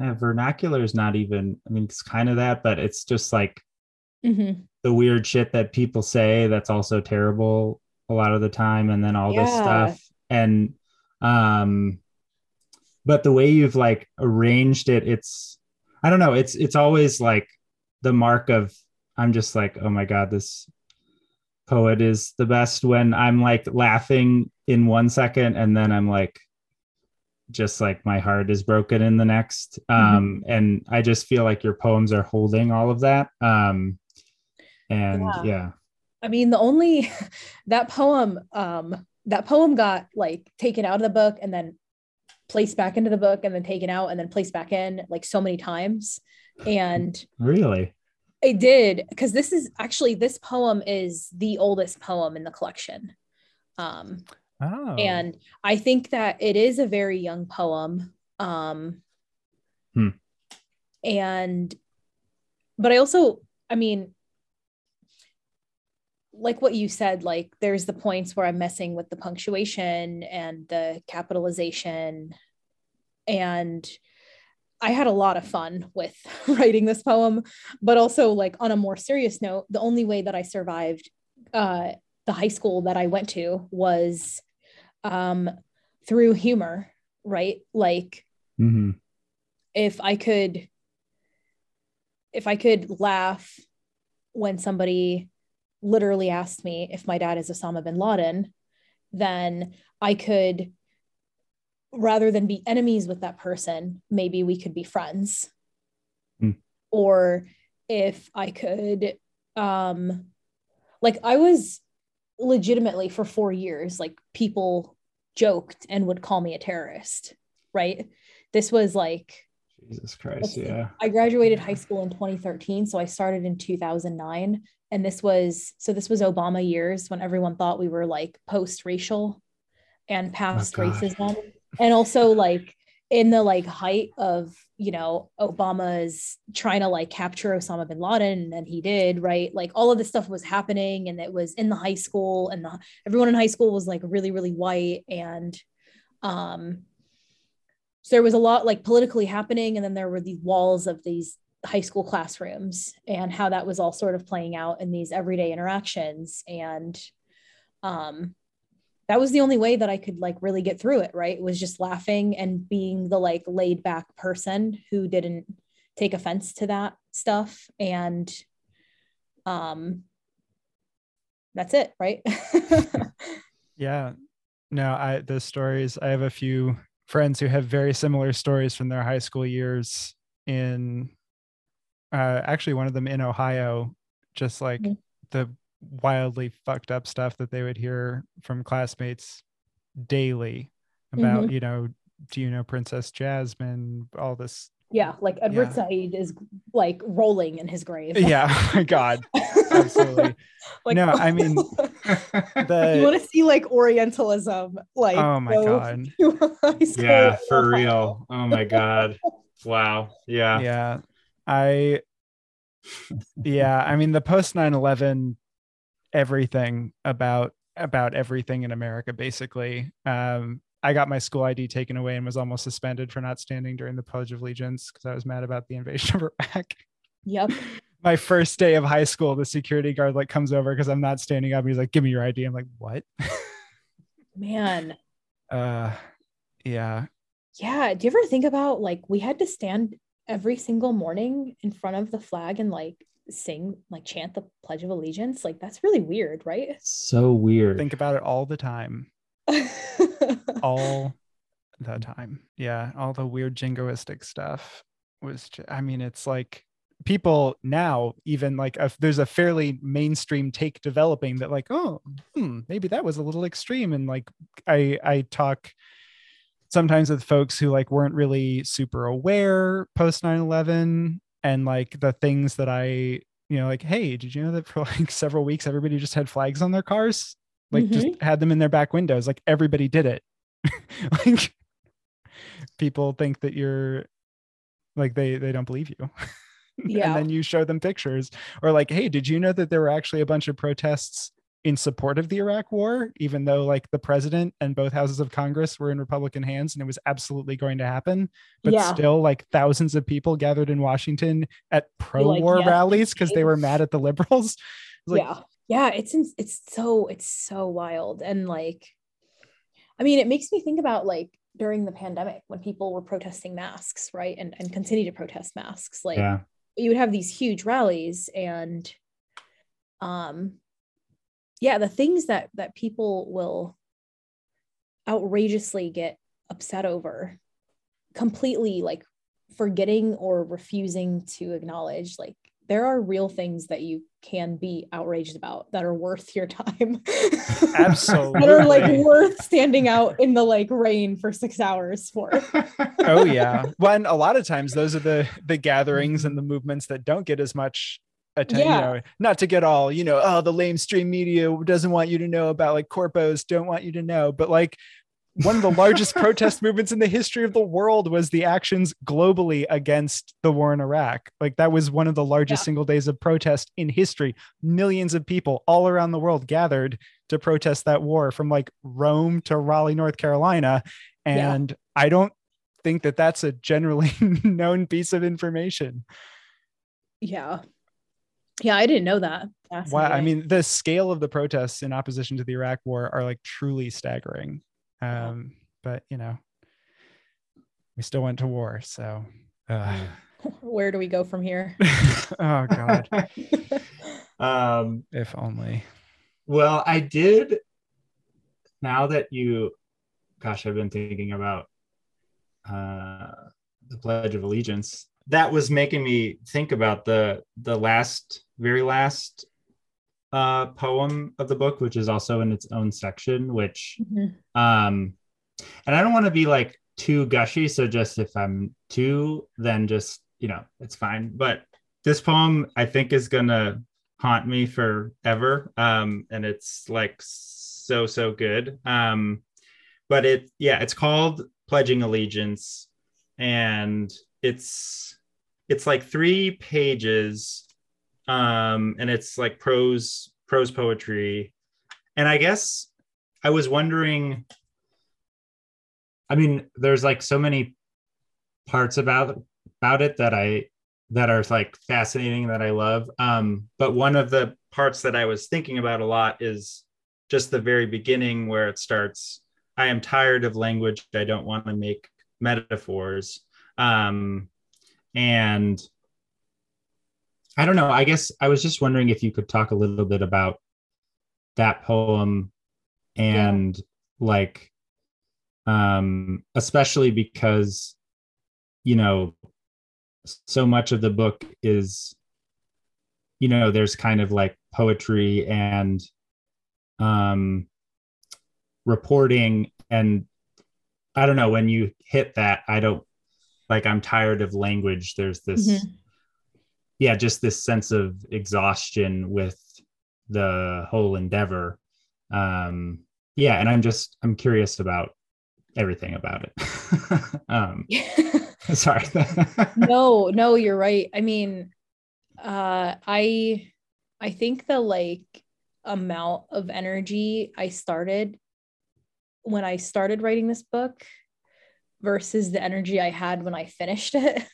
C: eh, vernacular is not even I mean it's kind of that, but it's just like mm-hmm. the weird shit that people say that's also terrible a lot of the time and then all yeah. this stuff and um but the way you've like arranged it it's i don't know it's it's always like the mark of i'm just like oh my god this poet is the best when i'm like laughing in one second and then i'm like just like my heart is broken in the next um mm-hmm. and i just feel like your poems are holding all of that um and yeah. yeah
D: i mean the only that poem um that poem got like taken out of the book and then placed back into the book and then taken out and then placed back in like so many times. And
C: really,
D: it did because this is actually this poem is the oldest poem in the collection. Um, oh. and I think that it is a very young poem. Um, hmm. and but I also, I mean, like what you said, like there's the points where I'm messing with the punctuation and the capitalization. And I had a lot of fun with writing this poem, but also like on a more serious note, the only way that I survived uh, the high school that I went to was um, through humor, right? Like mm-hmm. if I could, if I could laugh when somebody literally asked me if my dad is Osama bin Laden, then I could rather than be enemies with that person, maybe we could be friends.
C: Hmm.
D: Or if I could, um, like I was legitimately for four years, like people joked and would call me a terrorist, right? This was like,
C: Jesus Christ, yeah.
D: I graduated high school in 2013, so I started in 2009. And this was so this was Obama years when everyone thought we were like post racial and past
C: God.
D: racism. And also like in the like height of, you know, Obama's trying to like capture Osama bin Laden and he did, right? Like all of this stuff was happening and it was in the high school and the, everyone in high school was like really really white and um so there was a lot like politically happening and then there were these walls of these high school classrooms and how that was all sort of playing out in these everyday interactions and um that was the only way that I could like really get through it, right? Was just laughing and being the like laid back person who didn't take offense to that stuff and um that's it, right?
A: Yeah. No, I the stories I have a few friends who have very similar stories from their high school years in uh actually one of them in Ohio just like
D: Mhm.
A: the wildly fucked up stuff that they would hear from classmates daily about, you know, do you know Princess Jasmine, all this.
D: yeah, like Edward
A: Yeah.
D: Said is like rolling in his grave.
A: Yeah, oh my God. absolutely.
D: like
A: No, I mean,
D: you want to see like Orientalism, like
A: oh my God.
D: to high school
C: yeah, for real. Oh my God. Wow. Yeah.
A: yeah i yeah i mean the post 9-11 everything about about everything in america basically um i got my school id taken away and was almost suspended for not standing during the pledge of allegiance because i was mad about the invasion of iraq
D: Yep.
A: My first day of high school the security guard like comes over because i'm not standing up he's like give me your id i'm like what
D: Man.
A: uh yeah
D: Yeah. Do you ever think about like we had to stand every single morning in front of the flag and like sing, like chant the Pledge of Allegiance? Like that's really weird, right?
C: So weird.
A: think about it all the time all the time. Yeah, all the weird jingoistic stuff was. Ju- I mean, it's like people now even like if there's a fairly mainstream take developing that like oh hmm, maybe that was a little extreme. And like i i talk sometimes with folks who like weren't really super aware post 9-11 and like the things that i you know like hey did you know that for like several weeks everybody just had flags on their cars? Like just had them in their back windows. Like everybody did it. Like people think that you're like they they don't believe you
D: Yeah.
A: and then you show them pictures or like hey did you know that there were actually a bunch of protests in support of the iraq war even though like the president and both houses of congress were in republican hands and it was absolutely going to happen but
D: Yeah.
A: still like thousands of people gathered in washington at pro-war
D: yes,
A: rallies because they were mad at the liberals like,
D: yeah. Yeah. It's ins- it's so it's so wild. And like, I mean, it makes me think about like during the pandemic when people were protesting masks, right? And and continue to protest masks. Like
C: yeah.
D: You would have these huge rallies and um yeah the things that that people will outrageously get upset over completely like forgetting or refusing to acknowledge like there are real things that you can be outraged about that are worth your time
A: Absolutely.
D: that are like worth standing out in the like rain for six hours for
A: oh yeah when a lot of times those are the the gatherings and the movements that don't get as much attention
D: Yeah.
A: you know not to get all you know oh the lamestream media doesn't want you to know about like corpos don't want you to know but like one of the largest protest movements in the history of the world was the actions globally against the war in Iraq. Like that was one of the largest
D: Yeah.
A: single days of protest in history. Millions of people all around the world gathered to protest that war from like Rome to Raleigh, North Carolina.
D: Yeah.
A: And I don't think that that's a generally known piece of information.
D: yeah yeah i didn't know that
A: Wow. I mean, the scale of the protests in opposition to the Iraq war are like truly staggering.
D: Yeah.
A: Um, but you know, we still went to war. So, uh,
D: where do we go from here
A: oh God,
C: um,
A: if only.
C: well, I did. Now that you, gosh, I've been thinking about uh, the Pledge of Allegiance. That was making me think about the the last, very last uh, poem of the book, which is also in its own section. Which,
D: Mhm.
C: um, and I don't want to be like too gushy. So just if I'm too, then just you know it's fine. But this poem, I think, is gonna haunt me forever. Um, and it's like so so good. Um, but it yeah, it's called Pledging Allegiance, and it's it's like three pages, um, and it's like prose prose poetry, and I guess I was wondering. I mean, there's like so many parts about about it that I that are like fascinating that I love. Um, but one of the parts that I was thinking about a lot is just the very beginning where it starts. I am tired of language. I don't want to make metaphors. Um, and I don't know. I guess I was just wondering if you could talk a little bit about that poem and like um especially because you know so much of the book is you know there's kind of like poetry and um reporting and i don't know when you hit that i don't like i'm tired of language there's this
D: Mhm.
C: Yeah just this sense of exhaustion with the whole endeavor. Um yeah and i'm just i'm curious about everything about it. Um sorry.
D: No no you're right. I mean uh i i think the like amount of energy i started when i started writing this book versus the energy i had when i finished it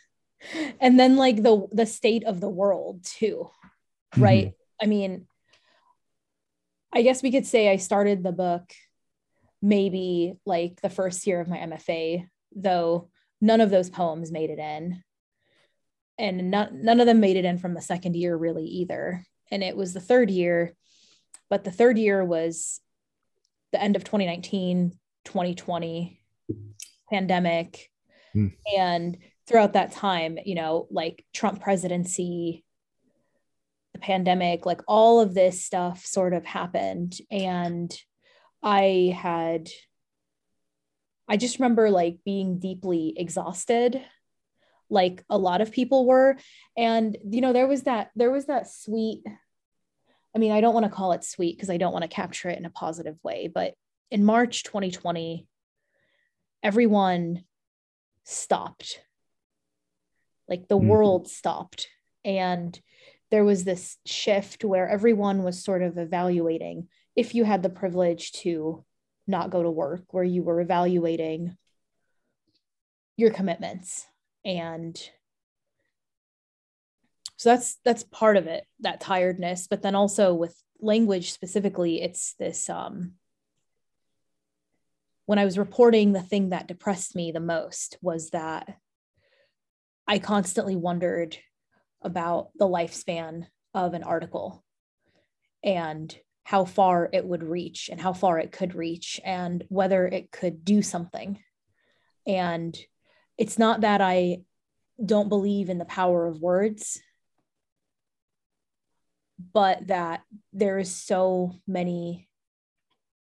D: and then like the the state of the world too right? I mean i guess we could say i started the book maybe like the first year of my mfa though none of those poems made it in. And none, none of them made it in from the second year really either. And it was the third year but the third year was the end of 2019 2020 pandemic.
C: Hmm.
D: and throughout that time you know like trump presidency the pandemic like all of this stuff sort of happened. And i had I just remember like being deeply exhausted like a lot of people were. And you know there was that there was that sweet I mean I don't want to call it sweet because I don't want to capture it in a positive way but in March 2020 everyone stopped like the
C: Mhm.
D: world stopped and there was this shift where everyone was sort of evaluating if you had the privilege to not go to work where you were evaluating your commitments and so that's that's part of it that tiredness but then also with language specifically it's this um when i was reporting the thing that depressed me the most was that i constantly wondered about the lifespan of an article and how far it would reach and how far it could reach and whether it could do something. And it's not that I don't believe in the power of words, but that there is so many,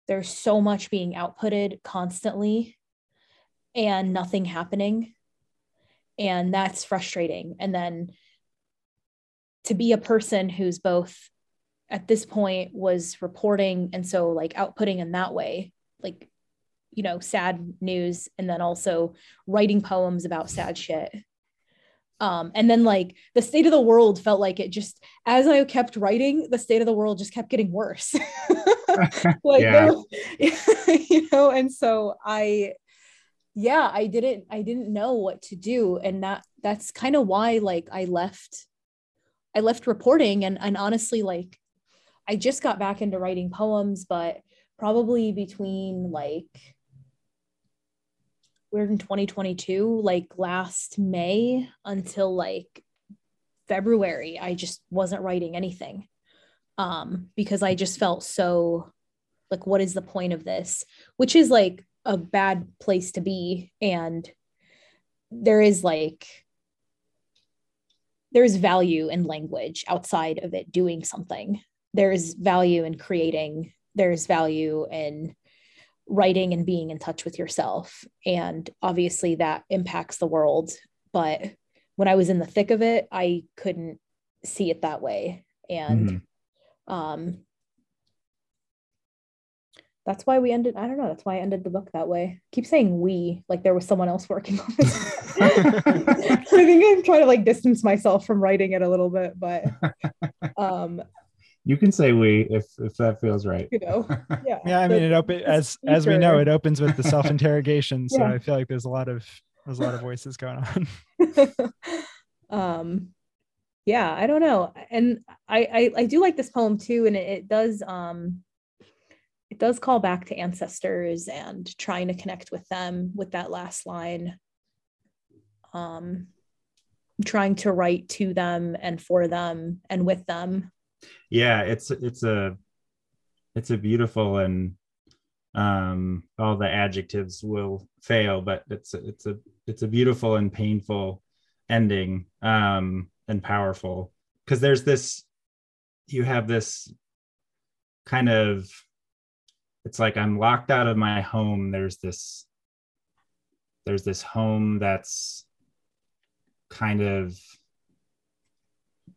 D: there's so much being outputted constantly and nothing happening. And that's frustrating. And then to be a person who's both at this point was reporting and so like outputting in that way like you know sad news and then also writing poems about sad shit um and then like the state of the world felt like it just as i kept writing the state of the world just kept getting worse like
C: Yeah.
D: you know and so i yeah i didn't i didn't know what to do and that that's kind of why like i left i left reporting and and honestly like I just got back into writing poems, but probably between like we're in 2022, like last May until like February, I just wasn't writing anything. Um, because I just felt so like, what is the point of this? Which is like a bad place to be. And there is like there's value in language outside of it doing something. There's value in creating. There's value in writing and being in touch with yourself. And obviously that impacts the world. But when i was in the thick of it i couldn't see it that way. And mm-hmm. um that's why we ended i don't know that's why i ended the book that way. Keep saying we like there was someone else working on it. I think i'm trying to like distance myself from writing it a little bit but um
C: you can say we if if that feels right.
D: You know yeah.
A: Yeah i mean it open as as we know it opens with the self-interrogation so yeah. i feel like there's a lot of there's a lot of voices going
D: on. Um yeah i don't know and I, I i do like this poem too and it, it does um it does call back to ancestors and trying to connect with them with that last line. Um trying to write to them and for them and with them.
C: Yeah it's it's a it's a beautiful and um all the adjectives will fail but it's it's a it's a beautiful and painful ending um and powerful. Because there's this you have this kind of it's like i'm locked out of my home. There's this there's this home that's kind of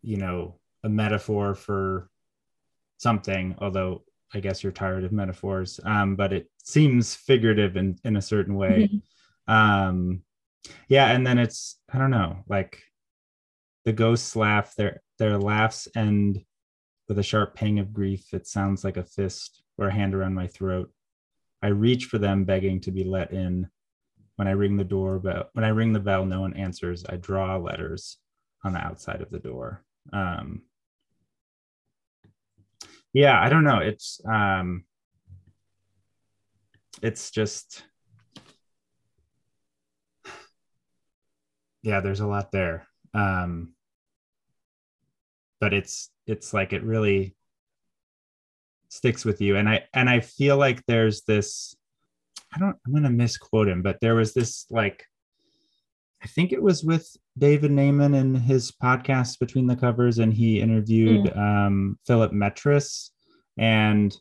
C: you know a metaphor for something although i guess you're tired of metaphors. Um, but it seems figurative in in a certain way. Mm-hmm. um yeah and then it's i don't know like the ghosts laugh their their laughs end with a sharp pang of grief. It sounds like a fist or a hand around my throat. I reach for them, begging to be let in. When I ring the doorbell, when I ring the bell, no one answers. I draw letters on the outside of the door. Um, yeah, I don't know. It's um, it's just yeah, there's a lot there. Um, but it's it's like it really sticks with you and i and i feel like there's this i don't i'm going to misquote him but there was this like i think it was with david naimon in his podcast between the covers and he interviewed mm. um, philip metres and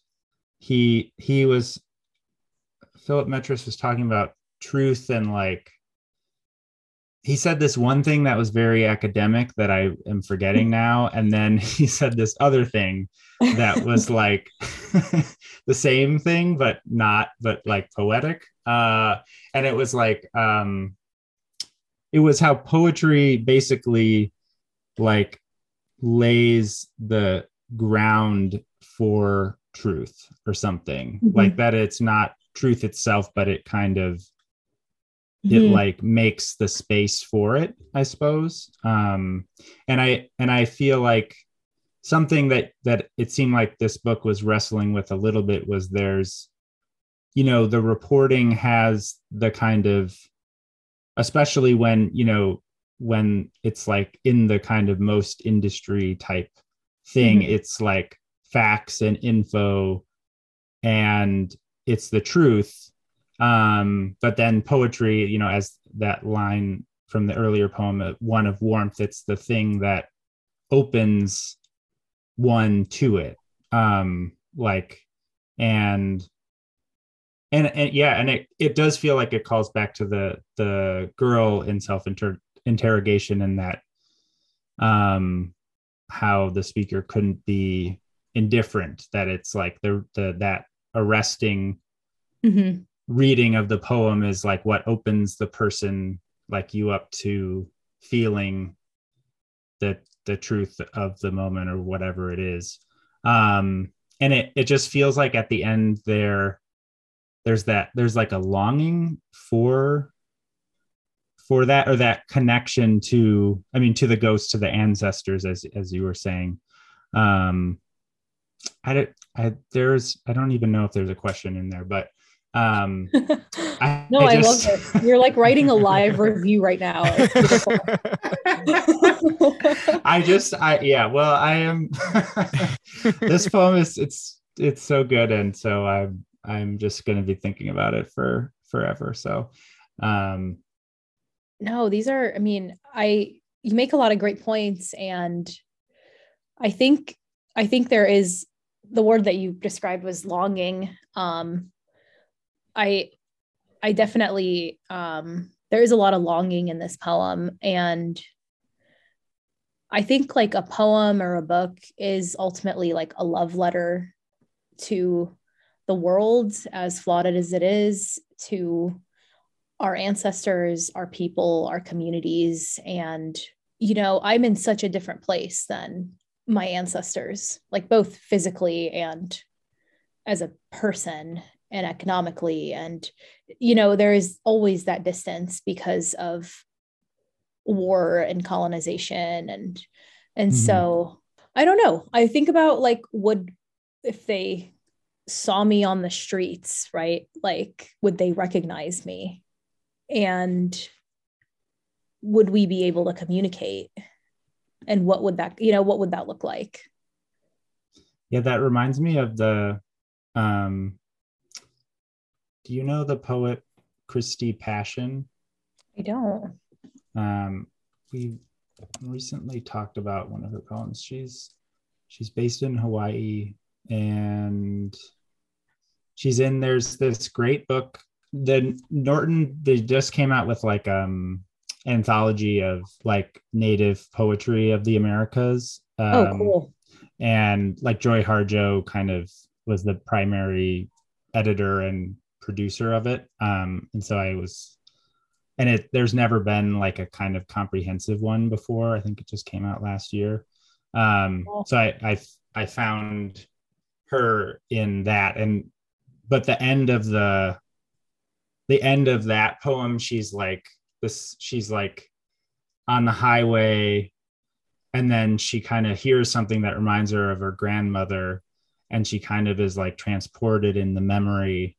C: he he was philip metres was talking about truth and like he said this one thing that was very academic that I am forgetting now. And then he said this other thing that was like the same thing, but not, but like poetic. Uh, and it was like, um, it was how poetry basically like lays the ground for truth or something mm-hmm. like that. It's not truth itself, but it kind of mm-hmm. it like makes the space for it i suppose um and i and i feel like something that that it seemed like this book was wrestling with a little bit was there's you know the reporting has the kind of especially when you know when it's like in the kind of most industry type thing mm-hmm. it's like facts and info and it's the truth um, but then poetry, you know, as that line from the earlier poem, uh, one of warmth, it's the thing that opens one to it. Um, like, and and, and yeah, and it, it does feel like it calls back to the the girl in self interrogation and that um how the speaker couldn't be indifferent that it's like the the that arresting mm-hmm reading of the poem is like what opens the person like you up to feeling the the truth of the moment or whatever it is. Um and it it just feels like at the end there there's that there's like a longing for for that or that connection to i mean to the ghosts to the ancestors as as you were saying. Um i don't i there's i don't even know if there's a question in there but um
D: I, no I, just... I, love it you're like writing a live review right now
C: i just i yeah well i am this poem is it's it's so good and so i'm i'm just going to be thinking about it for forever so um
D: no, these are, I mean, I, you make a lot of great points and I think, I think there is the word that you described was longing. Um, I, I definitely, um, there is a lot of longing in this poem and I think like a poem or a book is ultimately like a love letter to the world as flawed as it is to our ancestors, our people, our communities. And, you know, I'm in such a different place than my ancestors, like both physically and as a person and economically. And, you know, there is always that distance because of war and colonization. And, and mm-hmm. so I don't know. I think about like, would, if they saw me on the streets, right? Like, would they recognize me? and would we be able to communicate and what would that you know what would that look like
C: yeah that reminds me of the um do you know the poet christy passion
D: i don't
C: um we recently talked about one of her poems she's she's based in hawaii and she's in there's this great book the Norton they just came out with like um anthology of like native poetry of the Americas.
D: Oh, um, oh, cool.
C: And like Joy Harjo kind of was the primary editor and producer of it. Um, and so I was, and it there's never been like a kind of comprehensive one before. I think it just came out last year. Um, so I I I found her in that, and but the end of the the end of that poem she's like this she's like on the highway and then she kind of hears something that reminds her of her grandmother and she kind of is like transported in the memory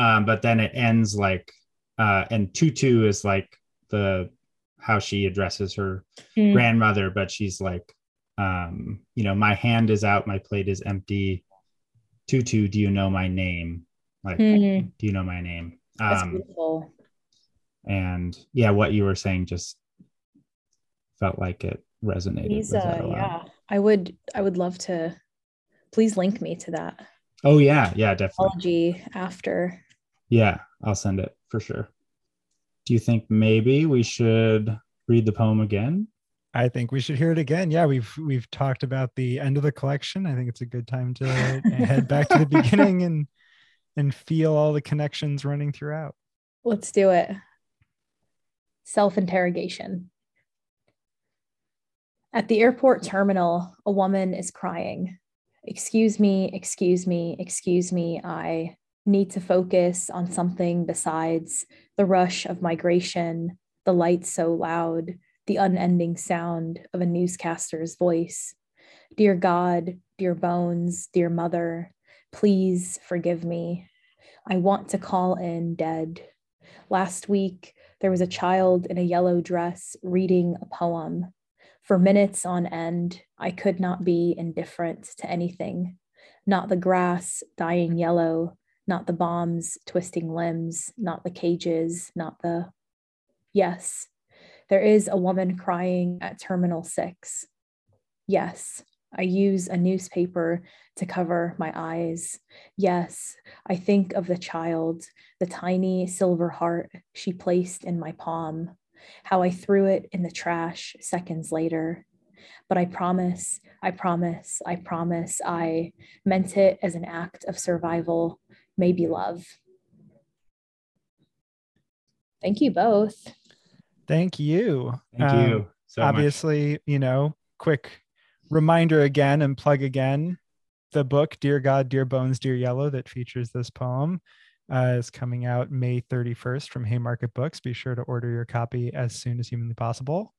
C: um, but then it ends like uh, and tutu is like the how she addresses her mm. grandmother but she's like um, you know my hand is out my plate is empty tutu do you know my name like mm. do you know my name um. And yeah, what you were saying just felt like it resonated. Please, uh,
D: yeah, I would. I would love to. Please link me to that.
C: Oh yeah, yeah, definitely.
D: Apology after.
C: Yeah, I'll send it for sure. Do you think maybe we should read the poem again?
A: I think we should hear it again. Yeah, we've we've talked about the end of the collection. I think it's a good time to head back to the beginning and and feel all the connections running throughout.
D: Let's do it. Self interrogation. At the airport terminal, a woman is crying. Excuse me, excuse me, excuse me. I need to focus on something besides the rush of migration, the lights so loud, the unending sound of a newscaster's voice. Dear God, dear bones, dear mother, Please forgive me. I want to call in dead. Last week, there was a child in a yellow dress reading a poem. For minutes on end, I could not be indifferent to anything. Not the grass dying yellow, not the bombs twisting limbs, not the cages, not the. Yes, there is a woman crying at Terminal 6. Yes, I use a newspaper to cover my eyes. Yes, I think of the child, the tiny silver heart she placed in my palm, how I threw it in the trash seconds later. But I promise, I promise, I promise I meant it as an act of survival, maybe love. Thank you both.
A: Thank you.
C: Thank um, you.
A: So obviously, much. you know, quick reminder again and plug again the book dear god dear bones dear yellow that features this poem uh, is coming out may 31st from haymarket books be sure to order your copy as soon as humanly possible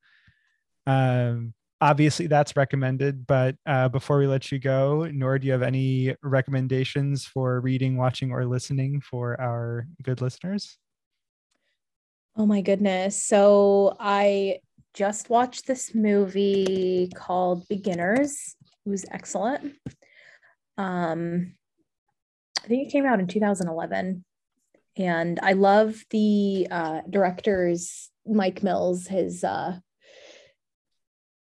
A: um, obviously that's recommended but uh, before we let you go Noor do you have any recommendations for reading watching or listening for our good listeners
D: oh my goodness so i just watched this movie called Beginners. It was excellent. Um, I think it came out in 2011. And I love the uh, director's Mike Mills, his uh,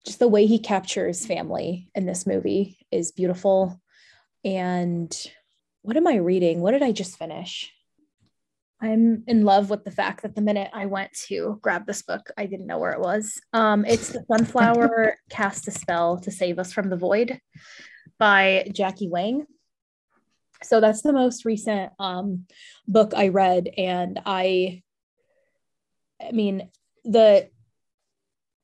D: just the way he captures family in this movie is beautiful. And what am I reading? What did I just finish? I'm in love with the fact that the minute I went to grab this book, I didn't know where it was. Um, it's The Sunflower Cast a Spell to Save Us from the Void by Jackie Wang. So that's the most recent um, book I read. And I, I mean, the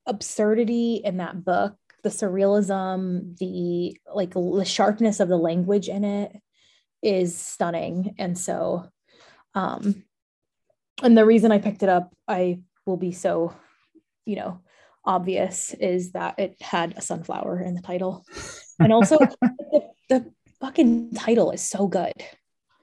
D: absurdity in that book, the surrealism, the like the sharpness of the language in it is stunning. And so, um, and the reason I picked it up, I will be so, you know, obvious is that it had a sunflower in the title. And also the, the fucking title is so good.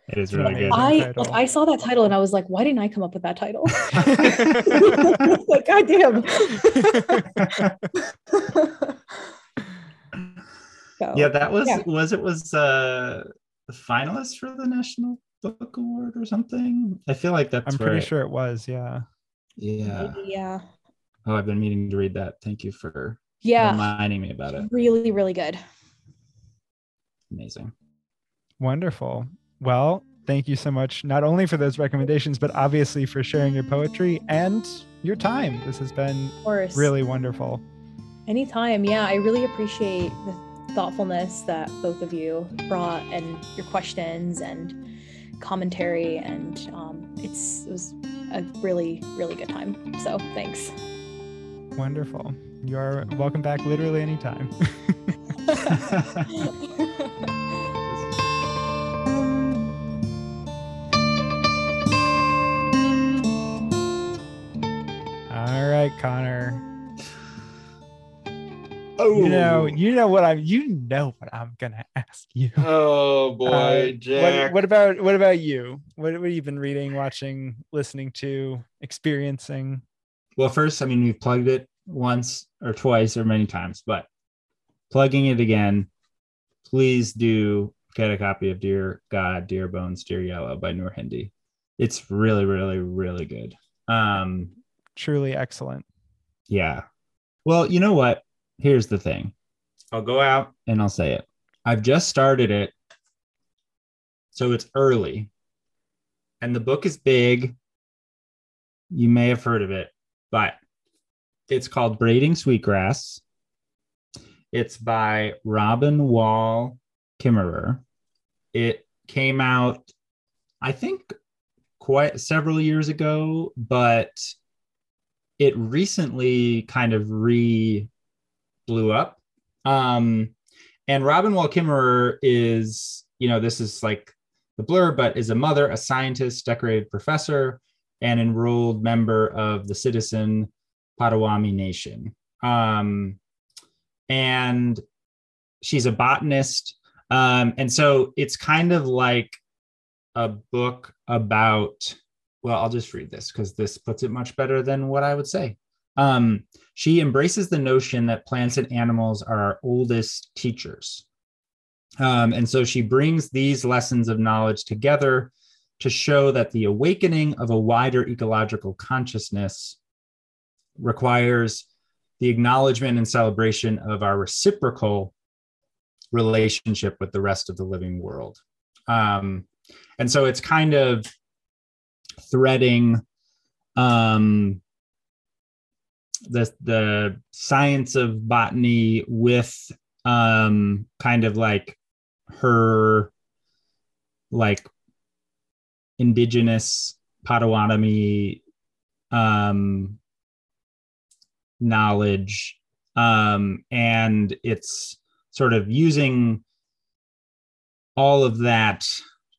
C: It is really good.
D: I like I saw that title and I was like, why didn't I come up with that title? like, God
C: damn. so, yeah, that was yeah. was it was uh the finalist for the National Book Award or something. I feel like that's
A: I'm pretty sure it was, yeah.
C: Yeah.
D: Yeah.
C: Oh, I've been meaning to read that. Thank you for
D: yeah
C: reminding me about it.
D: Really, really good.
C: Amazing.
A: Wonderful. Well, thank you so much, not only for those recommendations, but obviously for sharing your poetry and your time. This has been really wonderful.
D: Anytime. Yeah, I really appreciate the thoughtfulness that both of you brought and your questions and commentary. And um, it's, it was a really, really good time. So thanks.
A: Wonderful. You are welcome back literally anytime. right, Connor. Oh, you know, you know what I'm. You know what I'm gonna ask you.
H: Oh boy, uh, Jack.
A: What, what, about what about you? What, what have you been reading, watching, listening to, experiencing?
C: Well, first, I mean, we've plugged it once or twice or many times, but plugging it again. Please do get a copy of Dear God, Dear Bones, Dear Yellow by Noor Hindi. It's really, really, really good. Um,
A: truly excellent.
C: Yeah. Well, you know what? Here's the thing. I'll go out and I'll say it. I've just started it. So it's early. And the book is big. You may have heard of it, but it's called Braiding Sweetgrass. It's by Robin Wall Kimmerer. It came out, I think, quite several years ago, but it recently kind of re blew up. Um, and Robin Wall Kimmerer is, you know, this is like the blur, but is a mother, a scientist, decorated professor, and enrolled member of the Citizen Potawatomi Nation. Um, and she's a botanist. Um, and so it's kind of like a book about well, I'll just read this because this puts it much better than what I would say. Um, she embraces the notion that plants and animals are our oldest teachers. Um, and so she brings these lessons of knowledge together to show that the awakening of a wider ecological consciousness requires the acknowledgement and celebration of our reciprocal relationship with the rest of the living world. Um, and so it's kind of threading um, the the science of botany with um, kind of like her like indigenous Potawatomi um, knowledge, um, and it's sort of using all of that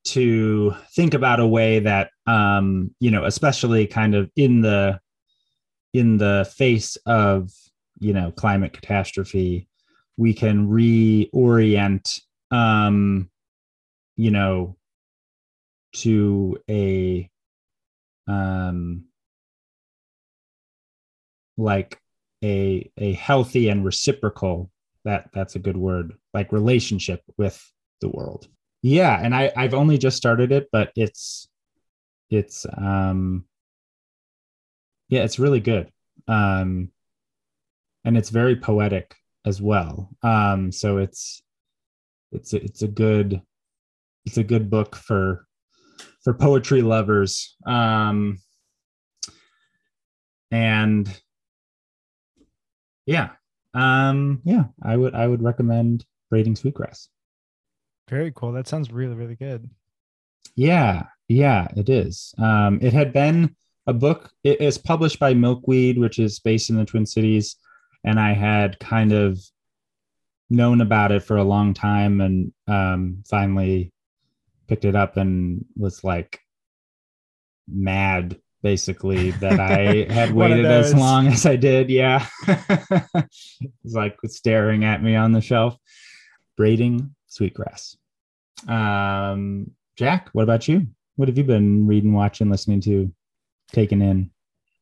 C: to think about a way that um, you know, especially kind of in the in the face of you know climate catastrophe, we can reorient um, you know to a um like a a healthy and reciprocal that that's a good word like relationship with the world. Yeah and i i've only just started it but it's it's um yeah, it's really good. Um, and it's very poetic as well. Um, so it's it's a, it's a good it's a good book for for poetry lovers. Um, and yeah, um, yeah, I would I would recommend Braiding Sweetgrass.
A: Very cool. That sounds really really good.
C: Yeah, yeah, it is. Um, it had been a book. It is published by Milkweed, which is based in the Twin Cities, and I had kind of known about it for a long time, and um, finally picked it up and was like mad basically that I had waited as long as I did. Yeah. it's like staring at me on the shelf. Braiding Sweetgrass. Um, Jack, what about you? What have you been reading, watching, listening to, taking in?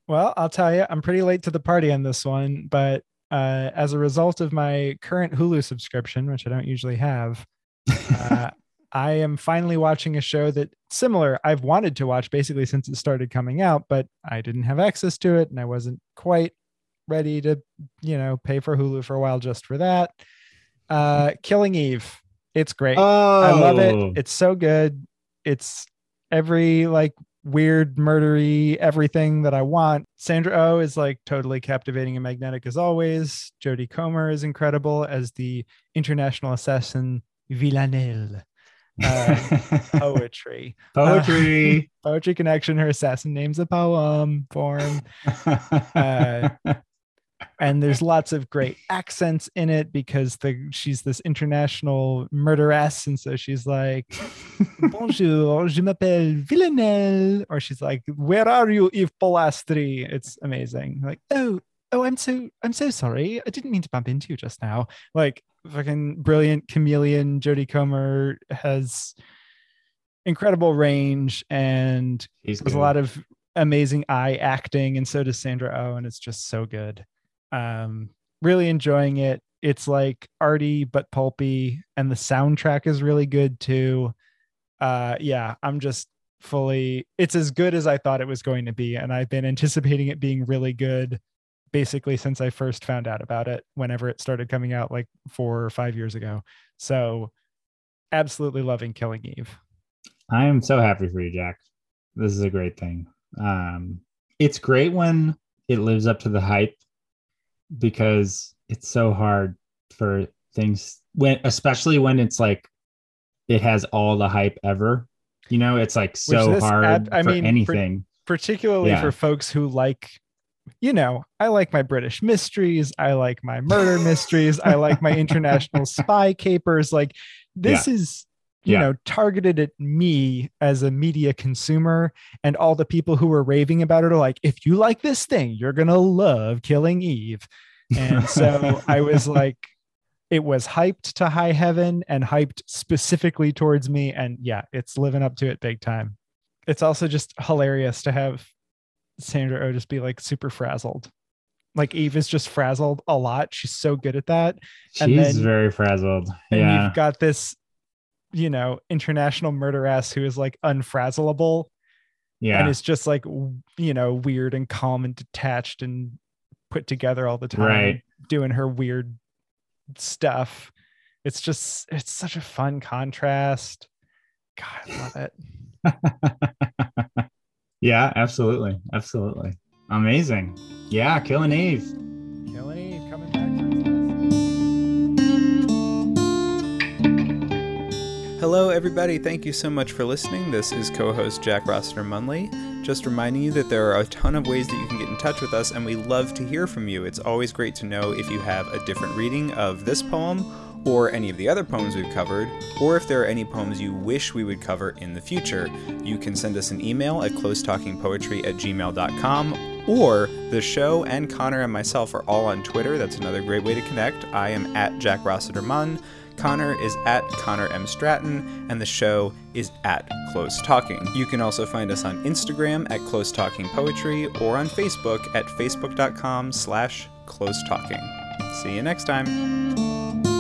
A: Well, I'll tell you, I'm pretty late to the party on this one, but uh, as a result of my current Hulu subscription, which I don't usually have, uh, I am finally watching a show that similar I've wanted to watch basically since it started coming out, but I didn't have access to it and I wasn't quite ready to, you know, pay for Hulu for a while just for that. Uh Killing Eve. It's great. Oh. I love it. Oh. It's so good. It's every like weird murdery everything that I want. Sandra O oh is like totally captivating and magnetic as always. Jodie Comer is incredible as the international assassin Villanelle uh, poetry.
C: Poetry.
A: Uh, poetry connection. Her assassin name's a poem form. Uh, and there's lots of great accents in it because the she's this international murderess, and so she's like, "Bonjour, je m'appelle Villanelle," or she's like, "Where are you, Eve Polastri?" It's amazing. Like, oh, oh, I'm so I'm so sorry. I didn't mean to bump into you just now. Like, fucking brilliant chameleon Jodie Comer has incredible range and there's a lot of amazing eye acting and so does Sandra Oh and it's just so good. Um really enjoying it. It's like arty but pulpy and the soundtrack is really good too. Uh yeah, I'm just fully it's as good as I thought it was going to be and I've been anticipating it being really good basically since I first found out about it whenever it started coming out like four or five years ago. So absolutely loving Killing Eve.
C: I am so happy for you, Jack. This is a great thing. Um, it's great when it lives up to the hype because it's so hard for things when especially when it's like it has all the hype ever. You know, it's like so hard ad, I mean, anything.
A: For, particularly yeah. for folks who like you know, I like my British mysteries. I like my murder mysteries. I like my international spy capers. Like this yeah. is, you yeah. know, targeted at me as a media consumer. And all the people who were raving about it are like, if you like this thing, you're going to love Killing Eve. And so I was like, it was hyped to high heaven and hyped specifically towards me. And yeah, it's living up to it big time. It's also just hilarious to have Sandra would just be like super frazzled. Like Eve is just frazzled a lot. She's so good at that.
C: She's and then, very frazzled. And
A: you've got this, you know, international murderess who is like unfrazzleable. Yeah. And it's just like, you know, weird and calm and detached and put together all the time. Right. Doing her weird stuff. It's just, it's such a fun contrast. God, I love
C: it. Yeah, absolutely. Absolutely. Amazing. Yeah, Killing Eve.
A: Killing Eve
B: Hello, everybody. Thank you so much for listening. This is co host Jack Rossiter Munley. Just reminding you that there are a ton of ways that you can get in touch with us, and we love to hear from you. It's always great to know if you have a different reading of this poem or any of the other poems we've covered, or if there are any poems you wish we would cover in the future, you can send us an email at closetalkingpoetry at gmail.com, or the show and Connor and myself are all on Twitter. That's another great way to connect. I am at Jack Rossiter Munn. Connor is at Connor M. Stratton, and the show is at Close Talking. You can also find us on Instagram at Close Talking Poetry or on Facebook at facebook.com slash close talking. See you next time.